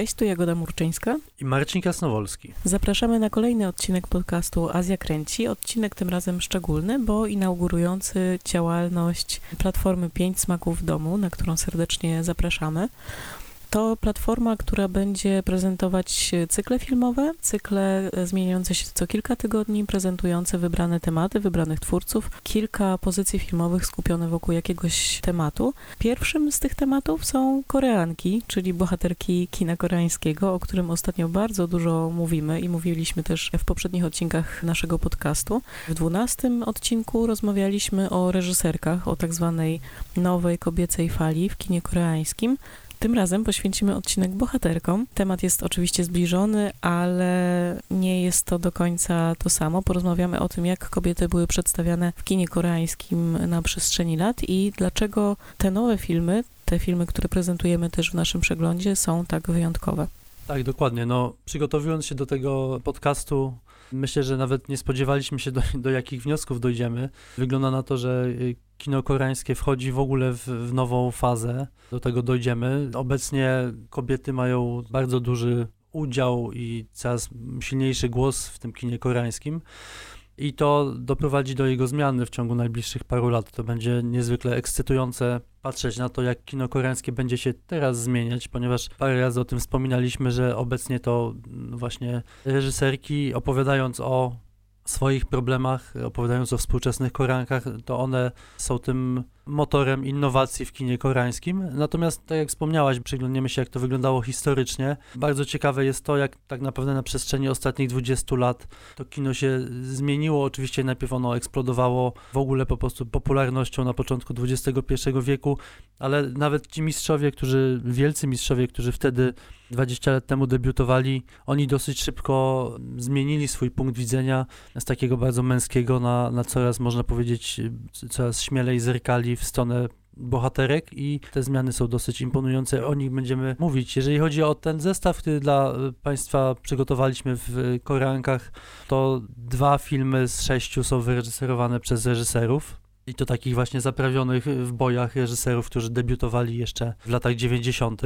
Cześć, tu Jagoda Murczyńska i Marcin Kasnowolski. Zapraszamy na kolejny odcinek podcastu Azja Kręci. Odcinek tym razem szczególny, bo inaugurujący działalność Platformy 5 Smaków w Domu, na którą serdecznie zapraszamy. To platforma, która będzie prezentować cykle filmowe, cykle zmieniające się co kilka tygodni, prezentujące wybrane tematy, wybranych twórców, kilka pozycji filmowych skupione wokół jakiegoś tematu. Pierwszym z tych tematów są Koreanki, czyli bohaterki kina koreańskiego, o którym ostatnio bardzo dużo mówimy i mówiliśmy też w poprzednich odcinkach naszego podcastu. W dwunastym odcinku rozmawialiśmy o reżyserkach, o tak zwanej nowej kobiecej fali w kinie koreańskim. Tym razem poświęcimy odcinek bohaterkom. Temat jest oczywiście zbliżony, ale nie jest to do końca to samo. Porozmawiamy o tym, jak kobiety były przedstawiane w kinie koreańskim na przestrzeni lat i dlaczego te nowe filmy, te filmy, które prezentujemy też w naszym przeglądzie, są tak wyjątkowe. Tak, dokładnie. No, przygotowując się do tego podcastu, myślę, że nawet nie spodziewaliśmy się, do, do jakich wniosków dojdziemy. Wygląda na to, że y, kino koreańskie wchodzi w ogóle w, w nową fazę. Do tego dojdziemy. Obecnie kobiety mają bardzo duży udział i coraz silniejszy głos w tym kinie koreańskim. I to doprowadzi do jego zmiany w ciągu najbliższych paru lat. To będzie niezwykle ekscytujące patrzeć na to, jak kino koreańskie będzie się teraz zmieniać, ponieważ parę razy o tym wspominaliśmy, że obecnie to właśnie reżyserki opowiadając o swoich problemach, opowiadając o współczesnych Koreankach, to one są tym motorem innowacji w kinie koreańskim. Natomiast, tak jak wspomniałaś, przyglądniemy się, jak to wyglądało historycznie. Bardzo ciekawe jest to, jak tak naprawdę na przestrzeni ostatnich 20 lat to kino się zmieniło. Oczywiście najpierw ono eksplodowało w ogóle po prostu popularnością na początku XXI wieku, ale nawet ci mistrzowie, którzy, wielcy mistrzowie, którzy wtedy 20 lat temu debiutowali, oni dosyć szybko zmienili swój punkt widzenia z takiego bardzo męskiego na, na coraz, można powiedzieć, coraz śmielej zerkali w stronę bohaterek i te zmiany są dosyć imponujące. O nich będziemy mówić. Jeżeli chodzi o ten zestaw, który dla Państwa przygotowaliśmy w Koreankach, to dwa filmy z sześciu są wyreżyserowane przez reżyserów. I to takich właśnie zaprawionych w bojach reżyserów, którzy debiutowali jeszcze w latach 90.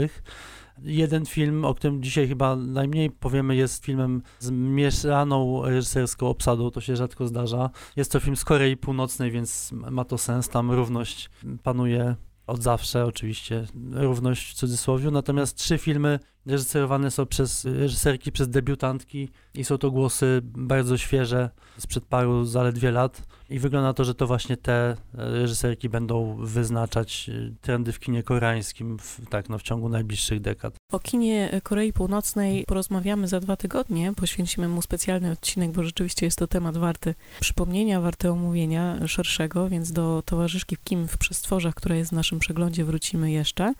Jeden film, o którym dzisiaj chyba najmniej powiemy, jest filmem z mieszaną reżyserską obsadą, to się rzadko zdarza. Jest to film z Korei Północnej, więc ma to sens, tam równość panuje od zawsze, oczywiście, równość w cudzysłowie. Natomiast trzy filmy reżyserowane są przez reżyserki, przez debiutantki i są to głosy bardzo świeże, sprzed paru zaledwie lat. I wygląda to, że to właśnie te reżyserki będą wyznaczać trendy w kinie koreańskim w, tak, no, w ciągu najbliższych dekad. O kinie Korei Północnej porozmawiamy za dwa tygodnie. Poświęcimy mu specjalny odcinek, bo rzeczywiście jest to temat warty przypomnienia, warty omówienia szerszego, więc do towarzyszki Kim w przestworzach, która jest w naszym przeglądzie, wrócimy jeszcze.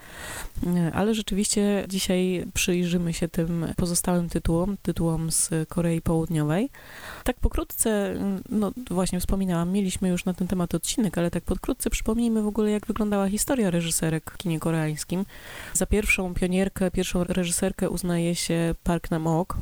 Ale rzeczywiście dzisiaj przyjrzymy się tym pozostałym tytułom, tytułom z Korei Południowej. Tak pokrótce, no właśnie wspominałam, mieliśmy już na ten temat odcinek, ale tak pokrótce przypomnijmy w ogóle, jak wyglądała historia reżyserek w kinie koreańskim. Za pierwszą pionierkę, pierwszą reżyserkę uznaje się Park Nam-ok,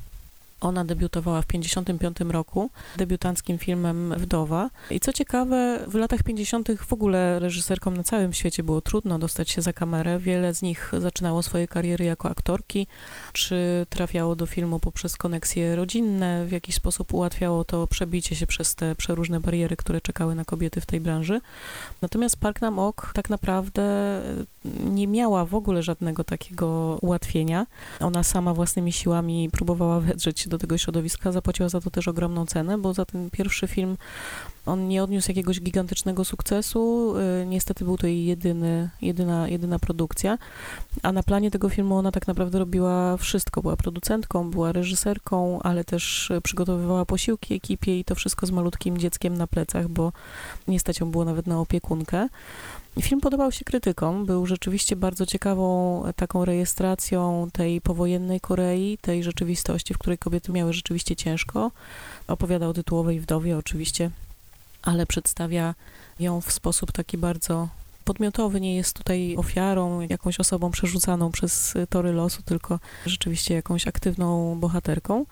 ona debiutowała w 1955 roku debiutanckim filmem Wdowa. I co ciekawe, w latach 50. w ogóle reżyserkom na całym świecie było trudno dostać się za kamerę. Wiele z nich zaczynało swoje kariery jako aktorki, czy trafiało do filmu poprzez koneksje rodzinne, w jakiś sposób ułatwiało to przebicie się przez te przeróżne bariery, które czekały na kobiety w tej branży. Natomiast Park Nam Ok tak naprawdę nie miała w ogóle żadnego takiego ułatwienia. Ona sama własnymi siłami próbowała wedrzeć do tego środowiska, zapłaciła za to też ogromną cenę, bo za ten pierwszy film on nie odniósł jakiegoś gigantycznego sukcesu. Y, niestety był to jej jedyny, jedyna, jedyna produkcja. A na planie tego filmu ona tak naprawdę robiła wszystko. Była producentką, była reżyserką, ale też przygotowywała posiłki ekipie i to wszystko z malutkim dzieckiem na plecach, bo nie stać ją było nawet na opiekunkę. Film podobał się krytykom, był rzeczywiście bardzo ciekawą taką rejestracją tej powojennej Korei, tej rzeczywistości, w której kobiety miały rzeczywiście ciężko. Opowiada o tytułowej wdowie oczywiście, ale przedstawia ją w sposób taki bardzo podmiotowy, nie jest tutaj ofiarą, jakąś osobą przerzucaną przez tory losu, tylko rzeczywiście jakąś aktywną bohaterką.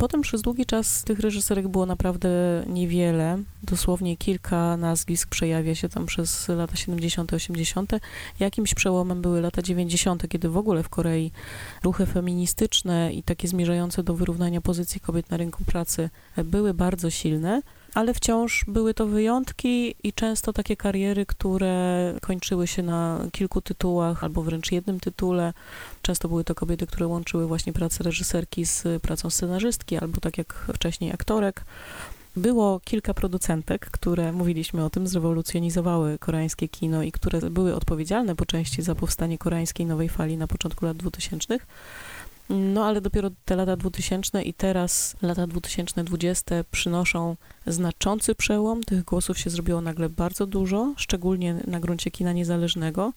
Potem przez długi czas tych reżyserek było naprawdę niewiele, dosłownie kilka nazwisk przejawia się tam przez lata 70., 80. Jakimś przełomem były lata 90., kiedy w ogóle w Korei ruchy feministyczne i takie zmierzające do wyrównania pozycji kobiet na rynku pracy były bardzo silne ale wciąż były to wyjątki i często takie kariery, które kończyły się na kilku tytułach albo wręcz jednym tytule. Często były to kobiety, które łączyły właśnie pracę reżyserki z pracą scenarzystki albo tak jak wcześniej aktorek. Było kilka producentek, które, mówiliśmy o tym, zrewolucjonizowały koreańskie kino i które były odpowiedzialne po części za powstanie koreańskiej nowej fali na początku lat 2000. No ale dopiero te lata 2000 i teraz lata 2020 przynoszą znaczący przełom. Tych głosów się zrobiło nagle bardzo dużo, szczególnie na gruncie kina niezależnego.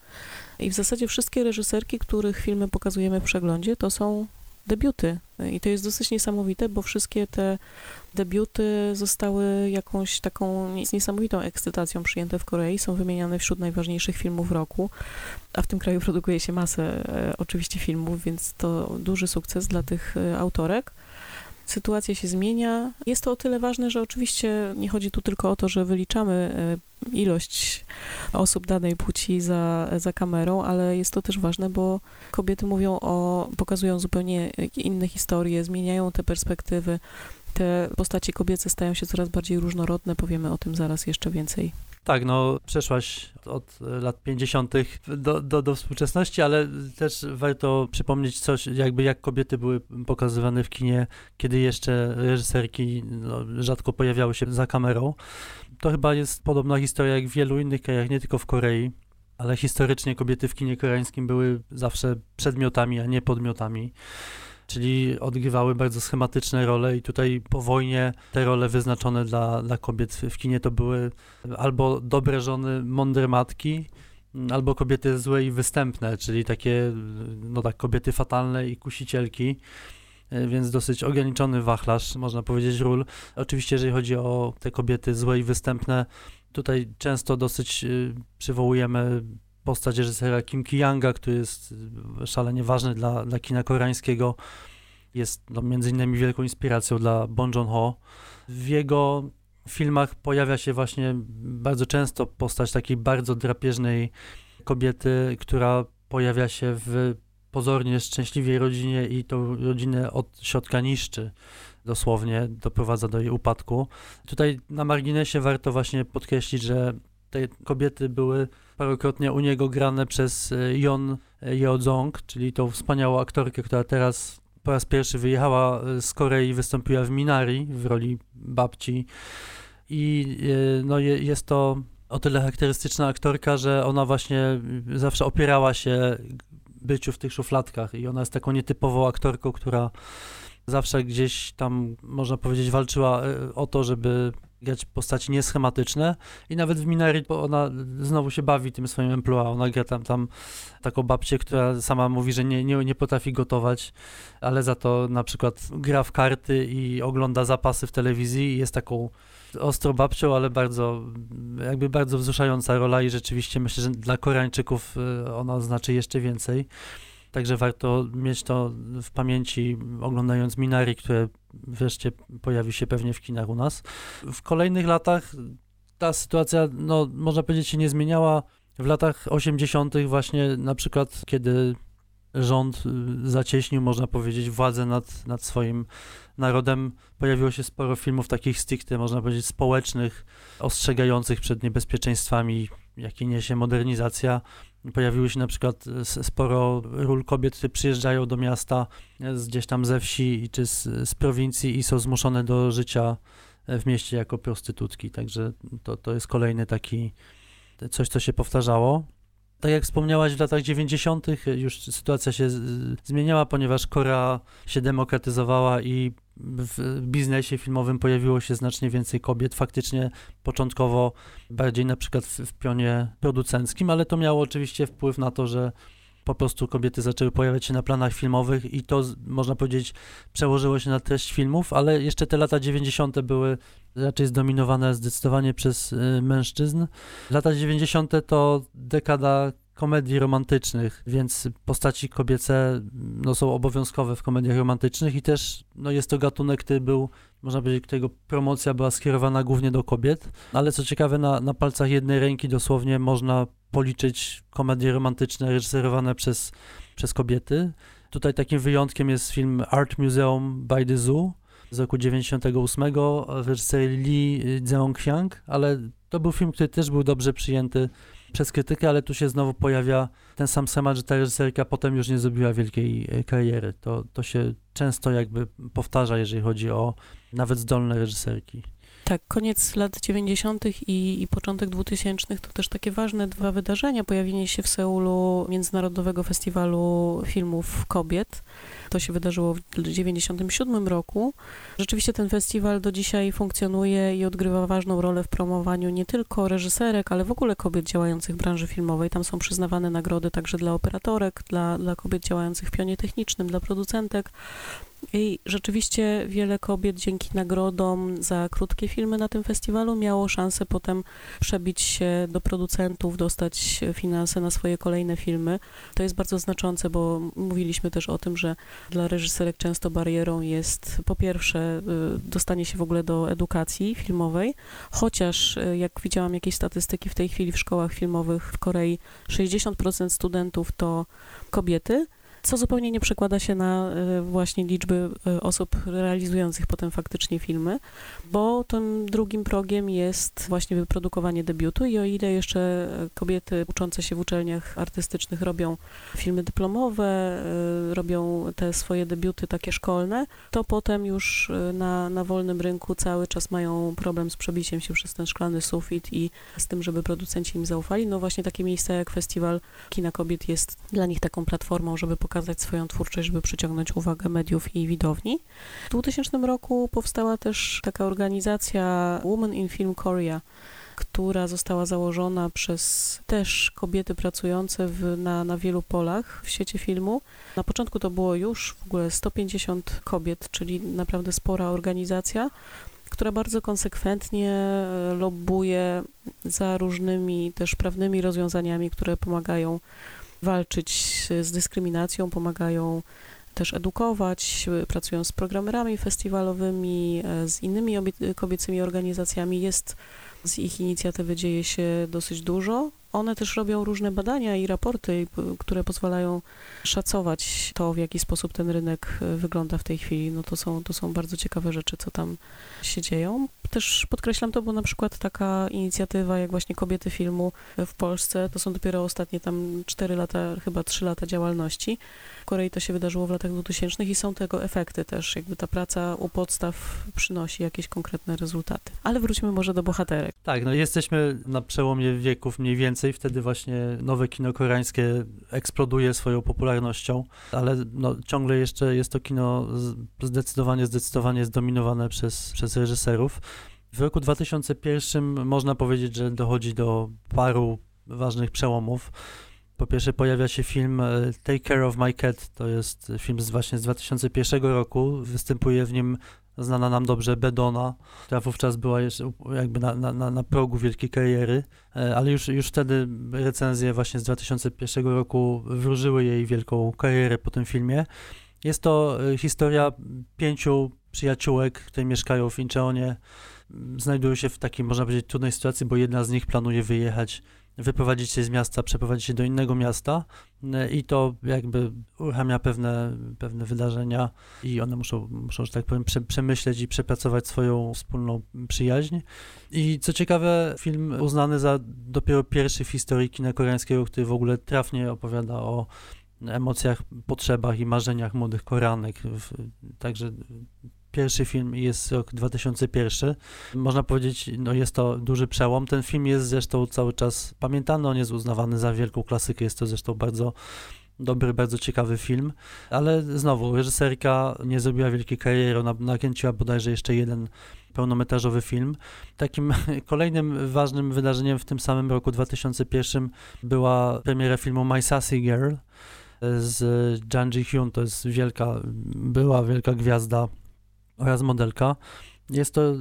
I w zasadzie wszystkie reżyserki, których filmy pokazujemy w przeglądzie, to są debiuty. I to jest dosyć niesamowite, bo wszystkie te debiuty zostały jakąś taką niesamowitą ekscytacją przyjęte w Korei, są wymieniane wśród najważniejszych filmów roku, a w tym kraju produkuje się masę e, oczywiście filmów, więc to duży sukces dla tych e, autorek sytuacja się zmienia. Jest to o tyle ważne, że oczywiście nie chodzi tu tylko o to, że wyliczamy e, ilość osób danej płci za, za kamerą, ale jest to też ważne, bo kobiety mówią o, pokazują zupełnie inne historie, zmieniają te perspektywy. Te postacie kobiece stają się coraz bardziej różnorodne, powiemy o tym zaraz jeszcze więcej. Tak, no przeszłaś od lat 50. Do, do, do współczesności, ale też warto przypomnieć coś, jakby jak kobiety były pokazywane w kinie, kiedy jeszcze reżyserki no, rzadko pojawiały się za kamerą. To chyba jest podobna historia jak w wielu innych krajach, nie tylko w Korei, ale historycznie kobiety w kinie koreańskim były zawsze przedmiotami, a nie podmiotami czyli odgrywały bardzo schematyczne role i tutaj po wojnie te role wyznaczone dla, dla kobiet w kinie to były albo dobre żony, mądre matki, albo kobiety złe i występne, czyli takie, no tak, kobiety fatalne i kusicielki, więc dosyć ograniczony wachlarz, można powiedzieć, ról. Oczywiście, jeżeli chodzi o te kobiety złe i występne, tutaj często dosyć y, przywołujemy postać reżysera Kim Ki-younga, który jest szalenie ważny dla, dla kina koreańskiego. Jest no, między innymi wielką inspiracją dla Bong Joon-ho. W jego filmach pojawia się właśnie bardzo często postać takiej bardzo drapieżnej kobiety, która pojawia się w pozornie szczęśliwej rodzinie i tą rodzinę od środka niszczy dosłownie, doprowadza do jej upadku. Tutaj na marginesie warto właśnie podkreślić, że te kobiety były parokrotnie u niego grane przez e, Jon Yeojong, czyli tą wspaniałą aktorkę, która teraz po raz pierwszy wyjechała e, z Korei i wystąpiła w Minari w roli babci. I e, no, jest to o tyle charakterystyczna aktorka, że ona właśnie zawsze opierała się byciu w tych szufladkach i ona jest taką nietypową aktorką, która zawsze gdzieś tam, można powiedzieć, walczyła o to, żeby grać postaci nieschematyczne i nawet w Minari ona znowu się bawi tym swoim emploi, ona gra tam, tam taką babcię, która sama mówi, że nie, nie, nie potrafi gotować, ale za to na przykład gra w karty i ogląda zapasy w telewizji i jest taką ostro babcią, ale bardzo, jakby bardzo wzruszająca rola i rzeczywiście myślę, że dla Koreańczyków y, ona znaczy jeszcze więcej. Także warto mieć to w pamięci, oglądając Minari, które wreszcie pojawi się pewnie w kinach u nas. W kolejnych latach ta sytuacja, no, można powiedzieć, się nie zmieniała. W latach 80., właśnie na przykład, kiedy rząd y, zacieśnił, można powiedzieć, władzę nad, nad swoim narodem, pojawiło się sporo filmów takich stricte, można powiedzieć, społecznych, ostrzegających przed niebezpieczeństwami, jakie niesie modernizacja. Pojawiło się na przykład sporo ról kobiet, które przyjeżdżają do miasta z gdzieś tam ze wsi czy z, z prowincji i są zmuszone do życia w mieście jako prostytutki. Także to, to jest kolejny taki coś, co się powtarzało. Tak jak wspomniałaś, w latach 90. już sytuacja się zmieniała, ponieważ Korea się demokratyzowała i w biznesie filmowym pojawiło się znacznie więcej kobiet, faktycznie początkowo bardziej na przykład w, w pionie producenckim, ale to miało oczywiście wpływ na to, że po prostu kobiety zaczęły pojawiać się na planach filmowych i to, można powiedzieć, przełożyło się na treść filmów, ale jeszcze te lata 90. były raczej zdominowane zdecydowanie przez y, mężczyzn. Lata 90. to dekada komedii romantycznych, więc postaci kobiece no, są obowiązkowe w komediach romantycznych i też no, jest to gatunek, który był, można powiedzieć, którego promocja była skierowana głównie do kobiet, ale co ciekawe, na, na palcach jednej ręki dosłownie można policzyć komedie romantyczne reżyserowane przez, przez kobiety. Tutaj takim wyjątkiem jest film Art Museum by the Zoo z roku 98 w reżyserii Lee Jeong-hyang, ale to był film, który też był dobrze przyjęty przez krytykę, ale tu się znowu pojawia ten sam schemat, że ta reżyserka potem już nie zrobiła wielkiej e, kariery. To, to się często jakby powtarza, jeżeli chodzi o nawet zdolne reżyserki. Tak, koniec lat 90. I, i początek 2000 to też takie ważne dwa wydarzenia. Pojawienie się w Seulu Międzynarodowego Festiwalu Filmów Kobiet. To się wydarzyło w 1997 roku. Rzeczywiście ten festiwal do dzisiaj funkcjonuje i odgrywa ważną rolę w promowaniu nie tylko reżyserek, ale w ogóle kobiet działających w branży filmowej. Tam są przyznawane nagrody także dla operatorek, dla, dla kobiet działających w pionie technicznym, dla producentek. I rzeczywiście wiele kobiet dzięki nagrodom za krótkie filmy na tym festiwalu miało szansę potem przebić się do producentów, dostać finanse na swoje kolejne filmy. To jest bardzo znaczące, bo mówiliśmy też o tym, że dla reżyserek często barierą jest po pierwsze y, dostanie się w ogóle do edukacji filmowej, chociaż y, jak widziałam jakieś statystyki w tej chwili w szkołach filmowych w Korei 60% studentów to kobiety, co zupełnie nie przekłada się na e, właśnie liczby e, osób realizujących potem faktycznie filmy, bo tym drugim progiem jest właśnie wyprodukowanie debiutu i o ile jeszcze e, kobiety uczące się w uczelniach artystycznych robią filmy dyplomowe, robią te swoje debiuty takie szkolne, to potem już na, na wolnym rynku cały czas mają problem z przebiciem się przez ten szklany sufit i z tym, żeby producenci im zaufali. No właśnie takie miejsca jak Festiwal Kina Kobiet jest dla nich taką platformą, żeby pokazać pokazać swoją twórczość, żeby przyciągnąć uwagę mediów i widowni. W 2000 roku powstała też taka organizacja Women in Film Korea, która została założona przez też kobiety pracujące w, na, na wielu polach w świecie filmu. Na początku to było już w ogóle 150 kobiet, czyli naprawdę spora organizacja, która bardzo konsekwentnie e, lobbuje za różnymi też prawnymi rozwiązaniami, które pomagają walczyć z dyskryminacją, pomagają też edukować, pracują z programerami festiwalowymi, e, z innymi kobiecymi organizacjami. Jest z ich inicjatywy dzieje się dosyć dużo. One też robią różne badania i raporty, które pozwalają szacować to, w jaki sposób ten rynek e, wygląda w tej chwili. No to są, to są bardzo ciekawe rzeczy, co tam się dzieją. Też podkreślam to, bo na przykład taka inicjatywa jak właśnie Kobiety Filmu w Polsce, to są dopiero ostatnie tam 4 lata, chyba 3 lata działalności. W Korei to się wydarzyło w latach 2000 i są tego efekty też, jakby ta praca u podstaw przynosi jakieś konkretne rezultaty. Ale wróćmy może do bohaterek. Tak, no jesteśmy na przełomie wieków mniej więcej, wtedy właśnie nowe kino koreańskie eksploduje swoją popularnością, ale no, ciągle jeszcze jest to kino zdecydowanie, zdecydowanie zdominowane przez, przez reżyserów. W roku 2001 można powiedzieć, że dochodzi do paru ważnych przełomów. Po pierwsze pojawia się film e, Take Care of My Cat, to jest film z właśnie z 2001 roku. Występuje w nim znana nam dobrze Bedona, która wówczas była jeszcze jakby na, na, na progu wielkiej kariery, e, ale już, już wtedy recenzje właśnie z 2001 roku wróżyły jej wielką karierę po tym filmie. Jest to e, historia pięciu przyjaciółek, które mieszkają w Incheonie. Znajdują się w takiej, można powiedzieć, trudnej sytuacji, bo jedna z nich planuje wyjechać wyprowadzić się z miasta, przeprowadzić się do innego miasta e, i to jakby uruchamia pewne, pewne wydarzenia i one muszą, muszą, że tak powiem, prze, przemyśleć i przepracować swoją wspólną przyjaźń. I co ciekawe, film uznany za dopiero pierwszy w historii kina koreańskiego, który w ogóle trafnie opowiada o emocjach, potrzebach i marzeniach młodych Koreanek. Także pierwszy film jest rok 2001. Można powiedzieć, no jest to duży przełom. Ten film jest zresztą cały czas pamiętany, on jest uznawany za wielką klasykę, jest to zresztą bardzo dobry, bardzo ciekawy film, ale znowu reżyserka nie zrobiła wielkiej kariery, ona nakręciła bodajże jeszcze jeden pełnometrażowy film. Takim kolejnym ważnym wydarzeniem w tym samym roku 2001 była premiera filmu My Sassy Girl z Jang Ji-hyun, to jest wielka, była wielka gwiazda oraz modelka. Jest to y,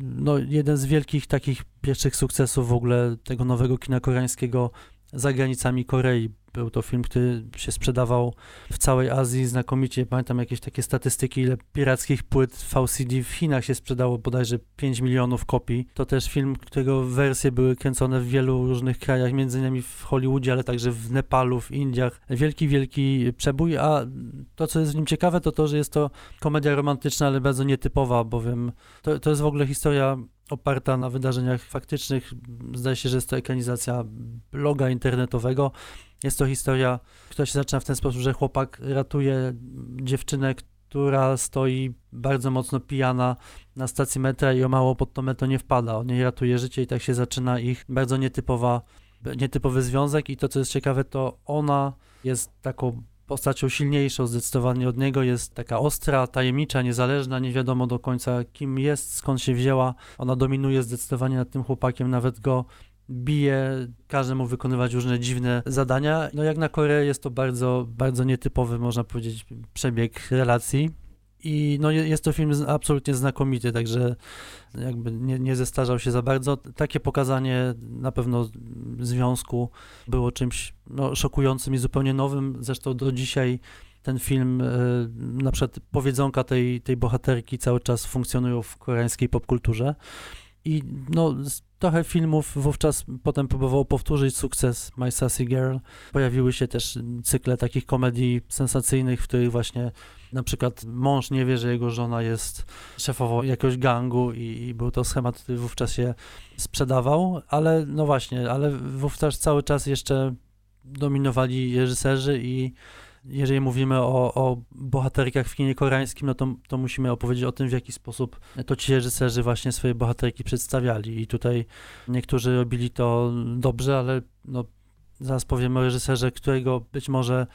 no, jeden z wielkich takich pierwszych sukcesów w ogóle tego nowego kina koreańskiego za granicami Korei. Był to film, który się sprzedawał w całej Azji znakomicie. Pamiętam jakieś takie statystyki, ile pirackich płyt VCD w Chinach się sprzedało, bodajże 5 milionów kopii. To też film, którego wersje były kręcone w wielu różnych krajach, między innymi w Hollywoodzie, ale także w Nepalu, w Indiach. Wielki, wielki przebój, a to, co jest w nim ciekawe, to to, że jest to komedia romantyczna, ale bardzo nietypowa, bowiem to, to jest w ogóle historia oparta na wydarzeniach faktycznych. Zdaje się, że jest to ekranizacja bloga internetowego. Jest to historia, która się zaczyna w ten sposób, że chłopak ratuje dziewczynę, która stoi bardzo mocno pijana na stacji metra i o mało pod to metro nie wpada. On jej ratuje życie i tak się zaczyna ich bardzo nietypowa, nietypowy związek i to, co jest ciekawe, to ona jest taką postacią silniejszą zdecydowanie od niego, jest taka ostra, tajemnicza, niezależna, nie wiadomo do końca kim jest, skąd się wzięła. Ona dominuje zdecydowanie nad tym chłopakiem, nawet go bije, każe mu wykonywać różne dziwne zadania. No jak na Koreę jest to bardzo, bardzo nietypowy, można powiedzieć, przebieg relacji. I no jest to film absolutnie znakomity, także jakby nie, nie zestarzał się za bardzo. Takie pokazanie na pewno związku było czymś no, szokującym i zupełnie nowym. Zresztą do dzisiaj ten film, e, na przykład powiedzonka tej, tej bohaterki cały czas funkcjonują w koreańskiej popkulturze. I no, trochę filmów wówczas potem próbowało powtórzyć sukces My Sassy Girl. Pojawiły się też cykle takich komedii sensacyjnych, w których właśnie na przykład mąż nie wie, że jego żona jest szefową jakiegoś gangu i, i był to schemat, który wówczas się sprzedawał, ale no właśnie, ale wówczas cały czas jeszcze dominowali reżyserzy i jeżeli mówimy o, o bohaterkach w kinie koreańskim, no to, to musimy opowiedzieć o tym, w jaki sposób to ci reżyserzy właśnie swoje bohaterki przedstawiali. I tutaj niektórzy robili to dobrze, ale no, zaraz powiemy o reżyserze, którego być może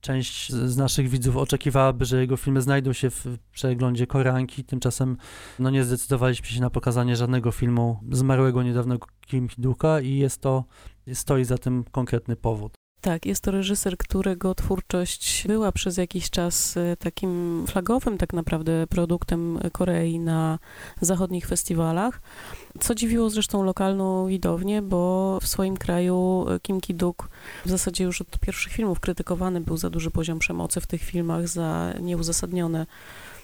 część z naszych widzów oczekiwałaby, że jego filmy znajdą się w przeglądzie Koreanki. Tymczasem no nie zdecydowaliśmy się na pokazanie żadnego filmu zmarłego niedawno Kim Hiduka i jest to, stoi za tym konkretny powód. Tak, jest to reżyser, którego twórczość była przez jakiś czas e, takim flagowym tak naprawdę produktem Korei na zachodnich festiwalach, co dziwiło zresztą lokalną widownię, bo w swoim kraju Kim Ki-duk w zasadzie już od pierwszych filmów krytykowany był za duży poziom przemocy w tych filmach, za nieuzasadnione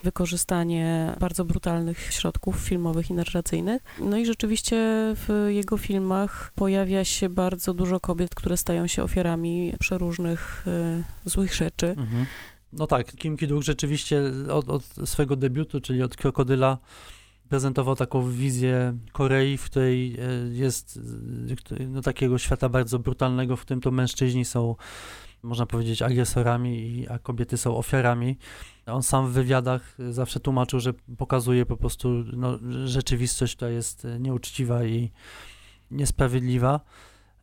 wykorzystanie bardzo brutalnych środków filmowych i narracyjnych. No i rzeczywiście w jego filmach pojawia się bardzo dużo kobiet, które stają się ofiarami przeróżnych y, złych rzeczy. Mhm. No tak, Kim Ki-duk rzeczywiście od, od swojego debiutu, czyli od Krokodyla, prezentował taką wizję Korei, w której e, jest no, takiego świata bardzo brutalnego, w którym to mężczyźni są, można powiedzieć, agresorami, a kobiety są ofiarami. On sam w wywiadach zawsze tłumaczył, że pokazuje po prostu no, rzeczywistość, która jest nieuczciwa i niesprawiedliwa.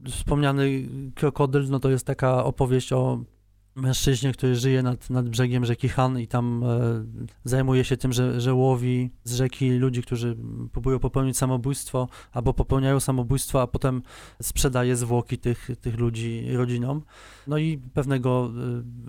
Wspomniany krokodyl, no to jest taka opowieść o mężczyźnie, który żyje nad, nad brzegiem rzeki Han i tam e, zajmuje się tym, że, że łowi z rzeki ludzi, którzy próbują popełnić samobójstwo albo popełniają samobójstwo, a potem sprzedaje zwłoki tych, tych ludzi rodzinom. No i pewnego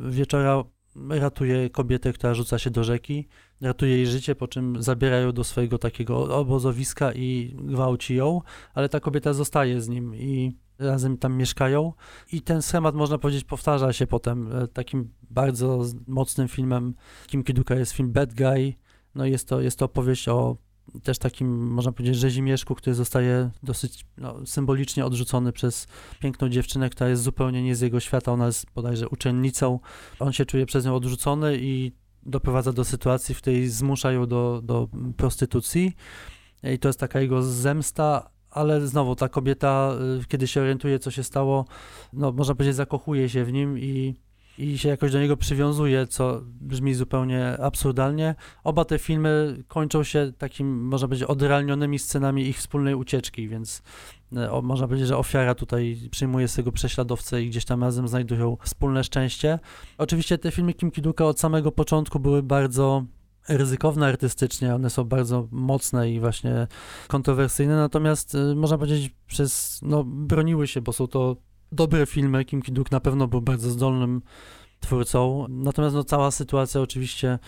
e, wieczora ratuje kobietę, która rzuca się do rzeki, ratuje jej życie, po czym zabiera ją do swojego takiego obozowiska i gwałci ją, ale ta kobieta zostaje z nim i razem tam mieszkają. I ten schemat, można powiedzieć, powtarza się potem. E, takim bardzo mocnym filmem Kim Kiduka jest film Bad Guy. No jest to, jest to opowieść o też takim, można powiedzieć, rzezimieszku, który zostaje dosyć no, symbolicznie odrzucony przez piękną dziewczynę, która jest zupełnie nie z jego świata, ona jest bodajże uczennicą. On się czuje przez nią odrzucony i doprowadza do sytuacji, w której zmusza ją do, do prostytucji. I to jest taka jego zemsta, ale znowu ta kobieta, y, kiedy się orientuje, co się stało, no można powiedzieć, zakochuje się w nim i i się jakoś do niego przywiązuje, co brzmi zupełnie absurdalnie. Oba te filmy kończą się takim, można powiedzieć, odrealnionymi scenami ich wspólnej ucieczki, więc e, o, można powiedzieć, że ofiara tutaj przyjmuje swojego prześladowcę i gdzieś tam razem znajdują wspólne szczęście. Oczywiście te filmy Kim Kiduka od samego początku były bardzo ryzykowne artystycznie, one są bardzo mocne i właśnie kontrowersyjne, natomiast y, można powiedzieć przez, no broniły się, bo są to dobre filmy, Kim Ki-duk na pewno był bardzo zdolnym twórcą, natomiast no cała sytuacja oczywiście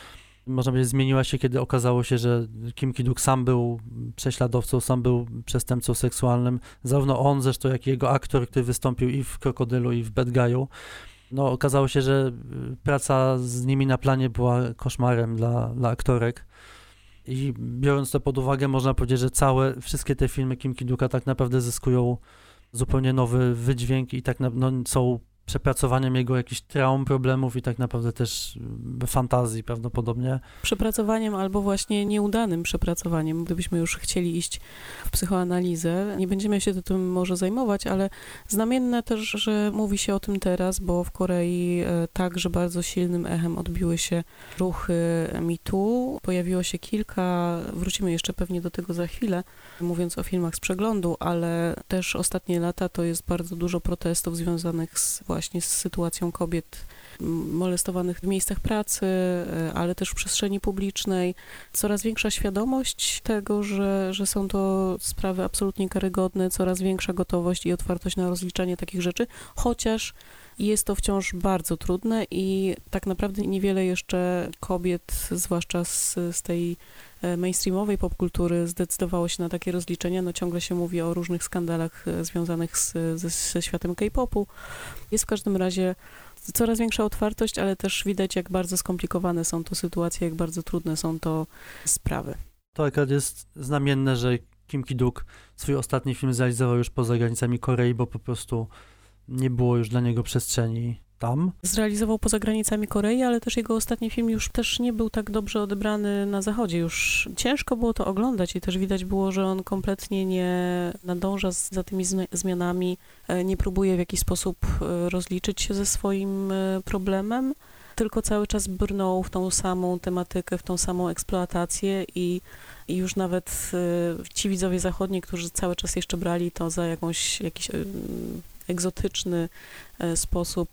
można powiedzieć, zmieniła się, kiedy okazało się, że Kim Ki-duk sam był prześladowcą, sam był przestępcą seksualnym. Zarówno on zresztą, jak i jego aktor, który wystąpił i w Krokodylu, i w Bad Guy'u. No, okazało się, że praca z nimi na planie była koszmarem dla, dla aktorek. I biorąc to pod uwagę, można powiedzieć, że całe, wszystkie te filmy Kim Ki-duka tak naprawdę zyskują zupełnie nowy wydźwięk i tak na, no, są przepracowaniem jego jakichś traum, problemów i tak naprawdę też mm, fantazji prawdopodobnie. Przepracowaniem albo właśnie nieudanym przepracowaniem, gdybyśmy już chcieli iść w psychoanalizę. Nie będziemy się tym może zajmować, ale znamienne też, że mówi się o tym teraz, bo w Korei e, także bardzo silnym echem odbiły się ruchy mitu. Pojawiło się kilka, wrócimy jeszcze pewnie do tego za chwilę, mówiąc o filmach z przeglądu, ale też ostatnie lata to jest bardzo dużo protestów związanych z właśnie z sytuacją kobiet molestowanych w miejscach pracy, e, ale też w przestrzeni publicznej. Coraz większa świadomość tego, że, że są to sprawy absolutnie karygodne, coraz większa gotowość i otwartość na rozliczanie takich rzeczy, chociaż jest to wciąż bardzo trudne i tak naprawdę niewiele jeszcze kobiet, zwłaszcza z, z tej mainstreamowej popkultury zdecydowało się na takie rozliczenia. No ciągle się mówi o różnych skandalach e, związanych z, ze, ze światem K-popu. Jest w każdym razie coraz większa otwartość, ale też widać, jak bardzo skomplikowane są to sytuacje, jak bardzo trudne są to sprawy. To akurat jest znamienne, że Kim Ki-duk swój ostatni film zrealizował już poza granicami Korei, bo po prostu nie było już dla niego przestrzeni tam. Zrealizował poza granicami Korei, ale też jego ostatni film już też nie był tak dobrze odebrany na zachodzie. Już ciężko było to oglądać i też widać było, że on kompletnie nie nadąża za tymi zmianami, e, nie próbuje w jakiś sposób e, rozliczyć się ze swoim e, problemem, tylko cały czas brnął w tą samą tematykę, w tą samą eksploatację i i już nawet ci widzowie zachodni, którzy cały czas jeszcze brali to za jakąś, jakiś egzotyczny e, sposób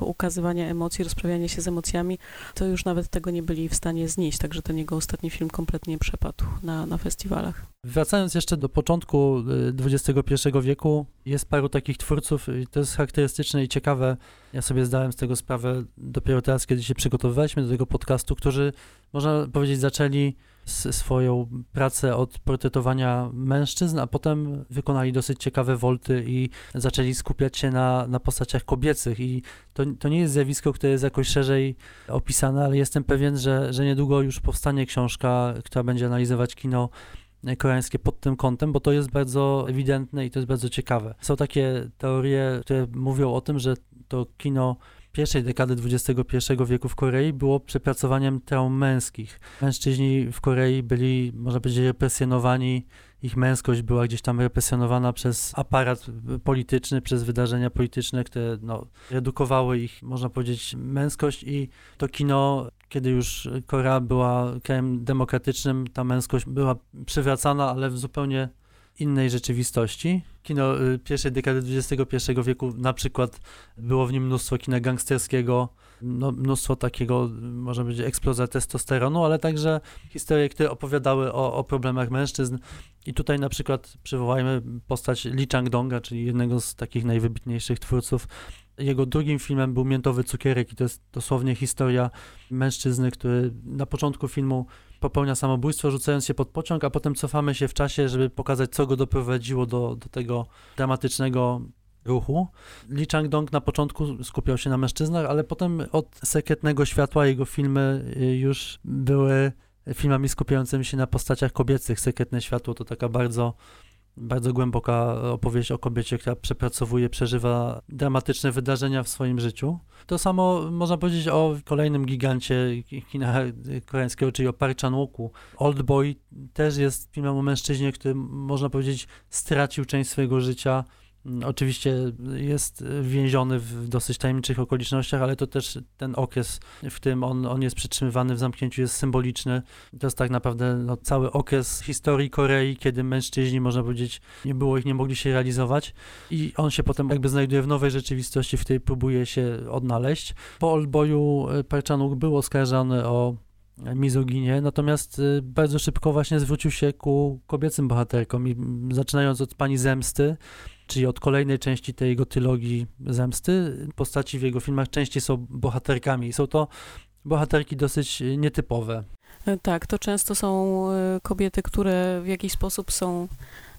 e, ukazywania emocji, rozprawiania się z emocjami, to już nawet tego nie byli w stanie znieść, także ten jego ostatni film kompletnie przepadł na, na festiwalach. Wracając jeszcze do początku XXI e, wieku, jest paru takich twórców, i to jest charakterystyczne i ciekawe. Ja sobie zdałem z tego sprawę dopiero teraz, kiedy się przygotowywaliśmy do tego podcastu, którzy, można powiedzieć, zaczęli swoją pracę od portretowania mężczyzn, a potem wykonali dosyć ciekawe wolty i zaczęli skupiać się na, na postaciach kobiecych. I to, to nie jest zjawisko, które jest jakoś szerzej opisane, ale jestem pewien, że, że niedługo już powstanie książka, która będzie analizować kino koreańskie pod tym kątem, bo to jest bardzo ewidentne i to jest bardzo ciekawe. Są takie teorie, które mówią o tym, że to kino pierwszej dekady XXI wieku w Korei było przepracowaniem traum męskich. Mężczyźni w Korei byli, można powiedzieć, represjonowani, ich męskość była gdzieś tam represjonowana przez aparat polityczny, przez wydarzenia polityczne, które no, redukowały ich, można powiedzieć, męskość i to kino kiedy już Korea była krajem demokratycznym, ta męskość była przywracana, ale w zupełnie innej rzeczywistości. Kino y, pierwszej dekady XXI wieku na przykład było w nim mnóstwo kina gangsterskiego, no, mnóstwo takiego, można powiedzieć, eksplozja testosteronu, ale także historie, które opowiadały o, o problemach mężczyzn. I tutaj na przykład przywołajmy postać Lee Chang-donga, czyli jednego z takich najwybitniejszych twórców. Jego drugim filmem był Miętowy cukierek i to jest dosłownie historia mężczyzny, który na początku filmu popełnia samobójstwo, rzucając się pod pociąg, a potem cofamy się w czasie, żeby pokazać, co go doprowadziło do, do tego dramatycznego ruchu. Lee Chang-dong na początku skupiał się na mężczyznach, ale potem od Sekretnego Światła jego filmy y, już były filmami skupiającymi się na postaciach kobiecych. Sekretne Światło to taka bardzo bardzo głęboka opowieść o kobiecie, która przepracowuje, przeżywa dramatyczne wydarzenia w swoim życiu. To samo można powiedzieć o kolejnym gigancie kina koreańskiego, czyli o Park Chan-woku. Old Boy też jest filmem o mężczyźnie, który można powiedzieć stracił część swojego życia oczywiście jest więziony w dosyć tajemniczych okolicznościach, ale to też ten okres, w którym on, on jest przytrzymywany w zamknięciu jest symboliczny. To jest tak naprawdę no, cały okres historii Korei, kiedy mężczyźni, można powiedzieć, nie było ich, nie mogli się realizować i on się potem jakby znajduje w nowej rzeczywistości, w której próbuje się odnaleźć. Po Olboju e, Parczanuk był oskarżany o mizoginię, natomiast y, bardzo szybko właśnie zwrócił się ku kobiecym bohaterkom i zaczynając od pani Zemsty, czyli od kolejnej części tej jego trylogii Zemsty, postaci w jego filmach częściej są bohaterkami. Są to bohaterki dosyć nietypowe. E, tak, to często są e, kobiety, które w jakiś sposób są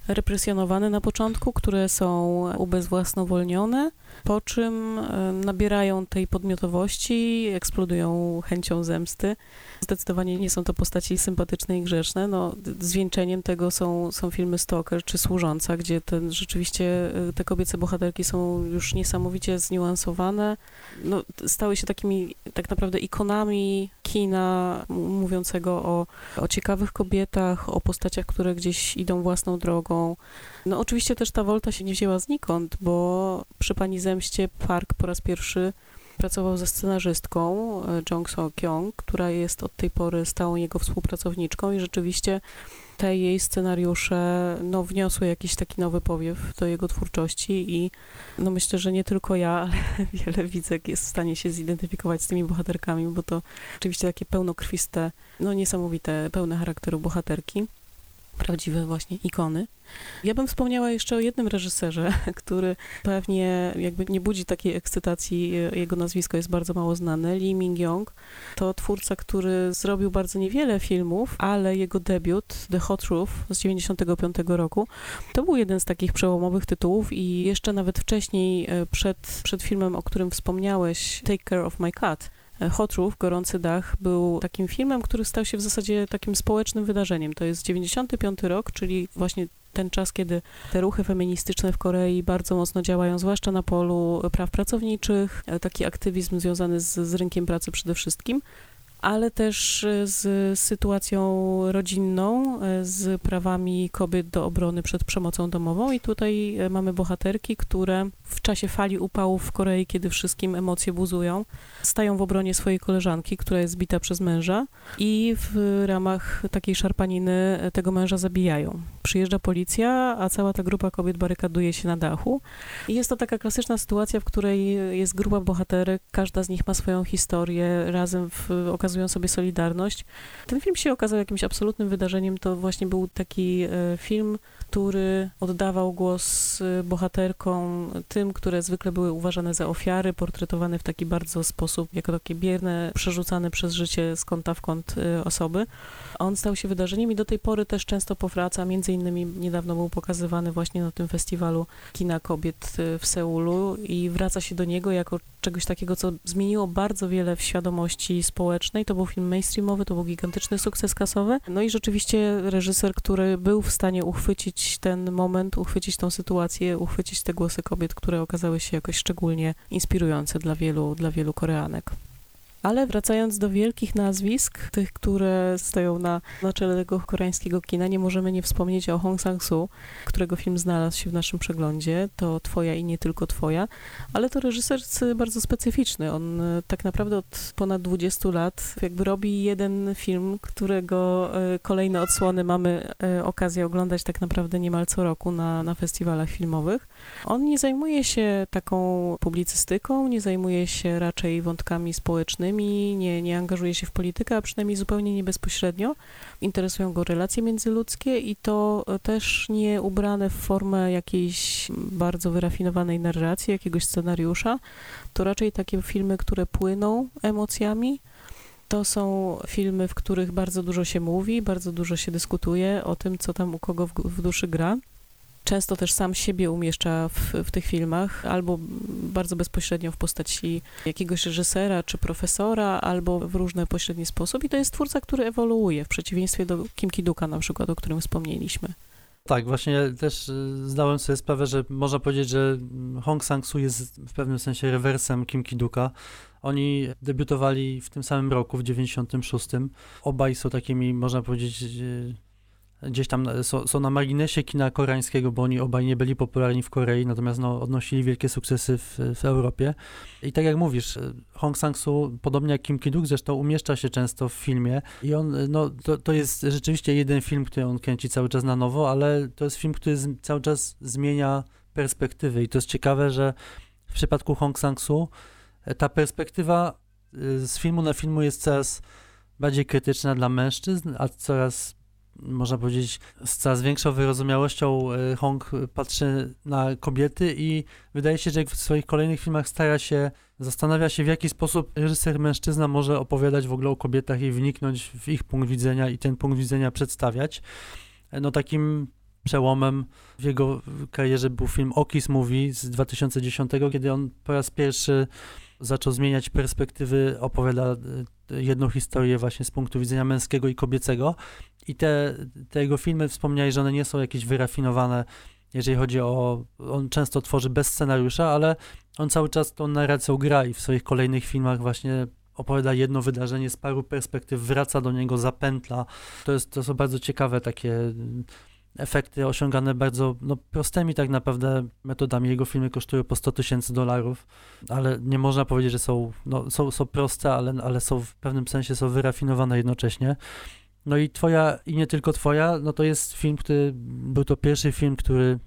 represjonowane na początku, które są ubezwłasnowolnione, po czym e, nabierają tej podmiotowości, eksplodują chęcią zemsty. Zdecydowanie nie są to postaci sympatyczne i grzeczne. No, zwieńczeniem tego są, są filmy Stalker czy Służąca, gdzie ten, rzeczywiście e, te kobiece bohaterki są już niesamowicie zniuansowane. No, stały się takimi tak naprawdę ikonami kina mówiącego o, o ciekawych kobietach, o postaciach, które gdzieś idą własną drogą. No oczywiście też ta Volta się nie wzięła znikąd, bo przy Pani Zemście Park po raz pierwszy pracował ze scenarzystką e, Jong So Kyung, która jest od tej pory stałą jego współpracowniczką i rzeczywiście te jej scenariusze no, wniosły jakiś taki nowy powiew do jego twórczości i no, myślę, że nie tylko ja, ale wiele widzek jest w stanie się zidentyfikować z tymi bohaterkami, bo to oczywiście takie pełnokrwiste, no niesamowite, pełne charakteru bohaterki prawdziwe właśnie ikony. Ja bym wspomniała jeszcze o jednym reżyserze, który pewnie jakby nie budzi takiej ekscytacji, jego nazwisko jest bardzo mało znane, Lee Min-young. To twórca, który zrobił bardzo niewiele filmów, ale jego debiut, The Hot Roof z 95 roku, to był jeden z takich przełomowych tytułów i jeszcze nawet wcześniej, e, przed, przed filmem, o którym wspomniałeś, Take Care of My Cat, Roof, Gorący Dach, był takim filmem, który stał się w zasadzie takim społecznym wydarzeniem. To jest 95 rok, czyli właśnie ten czas, kiedy te ruchy feministyczne w Korei bardzo mocno działają, zwłaszcza na polu praw pracowniczych, taki aktywizm związany z, z rynkiem pracy przede wszystkim ale też e, z sytuacją rodzinną, e, z prawami kobiet do obrony przed przemocą domową. I tutaj e, mamy bohaterki, które w czasie fali upałów w Korei, kiedy wszystkim emocje buzują, stają w obronie swojej koleżanki, która jest zbita przez męża i w ramach takiej szarpaniny tego męża zabijają. Przyjeżdża policja, a cała ta grupa kobiet barykaduje się na dachu. I jest to taka klasyczna sytuacja, w której jest grupa bohaterek, każda z nich ma swoją historię, razem w, okazują sobie solidarność. Ten film się okazał jakimś absolutnym wydarzeniem. To właśnie był taki e, film, który oddawał głos e, bohaterkom, tym, które zwykle były uważane za ofiary, portretowane w taki bardzo sposób, jako takie bierne, przerzucane przez życie z kąta w kąt e, osoby. On stał się wydarzeniem i do tej pory też często powraca. Między innymi niedawno był pokazywany właśnie na tym festiwalu kina kobiet w Seulu i wraca się do niego jako czegoś takiego, co zmieniło bardzo wiele w świadomości społecznej. To był film mainstreamowy, to był gigantyczny sukces kasowy. No i rzeczywiście reżyser, który był w stanie uchwycić ten moment, uchwycić tą sytuację, uchwycić te głosy kobiet, które okazały się jakoś szczególnie inspirujące dla wielu, dla wielu Koreanek. Ale wracając do wielkich nazwisk, tych, które stoją na, na czele tego koreańskiego kina, nie możemy nie wspomnieć o Hong Sang-soo, którego film znalazł się w naszym przeglądzie. To Twoja i nie tylko Twoja, ale to reżyser bardzo specyficzny. On e, tak naprawdę od ponad 20 lat jakby robi jeden film, którego e, kolejne odsłony mamy e, okazję oglądać tak naprawdę niemal co roku na, na festiwalach filmowych. On nie zajmuje się taką publicystyką, nie zajmuje się raczej wątkami społecznymi, nie, nie angażuje się w politykę, a przynajmniej zupełnie nie bezpośrednio. Interesują go relacje międzyludzkie i to też nie ubrane w formę jakiejś bardzo wyrafinowanej narracji, jakiegoś scenariusza. To raczej takie filmy, które płyną emocjami. To są filmy, w których bardzo dużo się mówi, bardzo dużo się dyskutuje o tym, co tam u kogo w, w duszy gra. Często też sam siebie umieszcza w, w tych filmach, albo bardzo bezpośrednio w postaci jakiegoś reżysera czy profesora, albo w różny pośredni sposób. I to jest twórca, który ewoluuje, w przeciwieństwie do Kim Ki-duka na przykład, o którym wspomnieliśmy. Tak, właśnie też y, zdałem sobie sprawę, że można powiedzieć, że Hong Sang-soo jest w pewnym sensie rewersem Kim Ki-duka. Oni debiutowali w tym samym roku, w 96. Obaj są takimi, można powiedzieć, y, gdzieś tam są, są, na marginesie kina koreańskiego, bo oni obaj nie byli popularni w Korei, natomiast no, odnosili wielkie sukcesy w, w Europie. I tak jak mówisz, Hong Sang-soo, podobnie jak Kim Ki-duk, zresztą umieszcza się często w filmie i on, no, to, to jest rzeczywiście jeden film, który on kręci cały czas na nowo, ale to jest film, który z, cały czas zmienia perspektywy i to jest ciekawe, że w przypadku Hong Sang-soo e, ta perspektywa e, z filmu na filmu jest coraz bardziej krytyczna dla mężczyzn, a coraz można powiedzieć, z coraz większą wyrozumiałością e, Hong patrzy na kobiety i wydaje się, że w swoich kolejnych filmach stara się, zastanawia się, w jaki sposób reżyser mężczyzna może opowiadać w ogóle o kobietach i wniknąć w ich punkt widzenia i ten punkt widzenia przedstawiać. E, no takim przełomem w jego karierze był film Okis Movie z 2010, kiedy on po raz pierwszy zaczął zmieniać perspektywy, opowiada e, jedną historię właśnie z punktu widzenia męskiego i kobiecego. I te, te jego filmy, wspomniałeś, że one nie są jakieś wyrafinowane, jeżeli chodzi o... On często tworzy bez scenariusza, ale on cały czas tą narracją gra i w swoich kolejnych filmach właśnie opowiada jedno wydarzenie z paru perspektyw, wraca do niego, zapętla. To, jest, to są bardzo ciekawe takie efekty osiągane bardzo no, prostymi tak naprawdę metodami. Jego filmy kosztują po 100 tysięcy dolarów, ale nie można powiedzieć, że są, no, są, są proste, ale, ale są w pewnym sensie są wyrafinowane jednocześnie. No i twoja, i nie tylko twoja, no to jest film, który, był to pierwszy film, który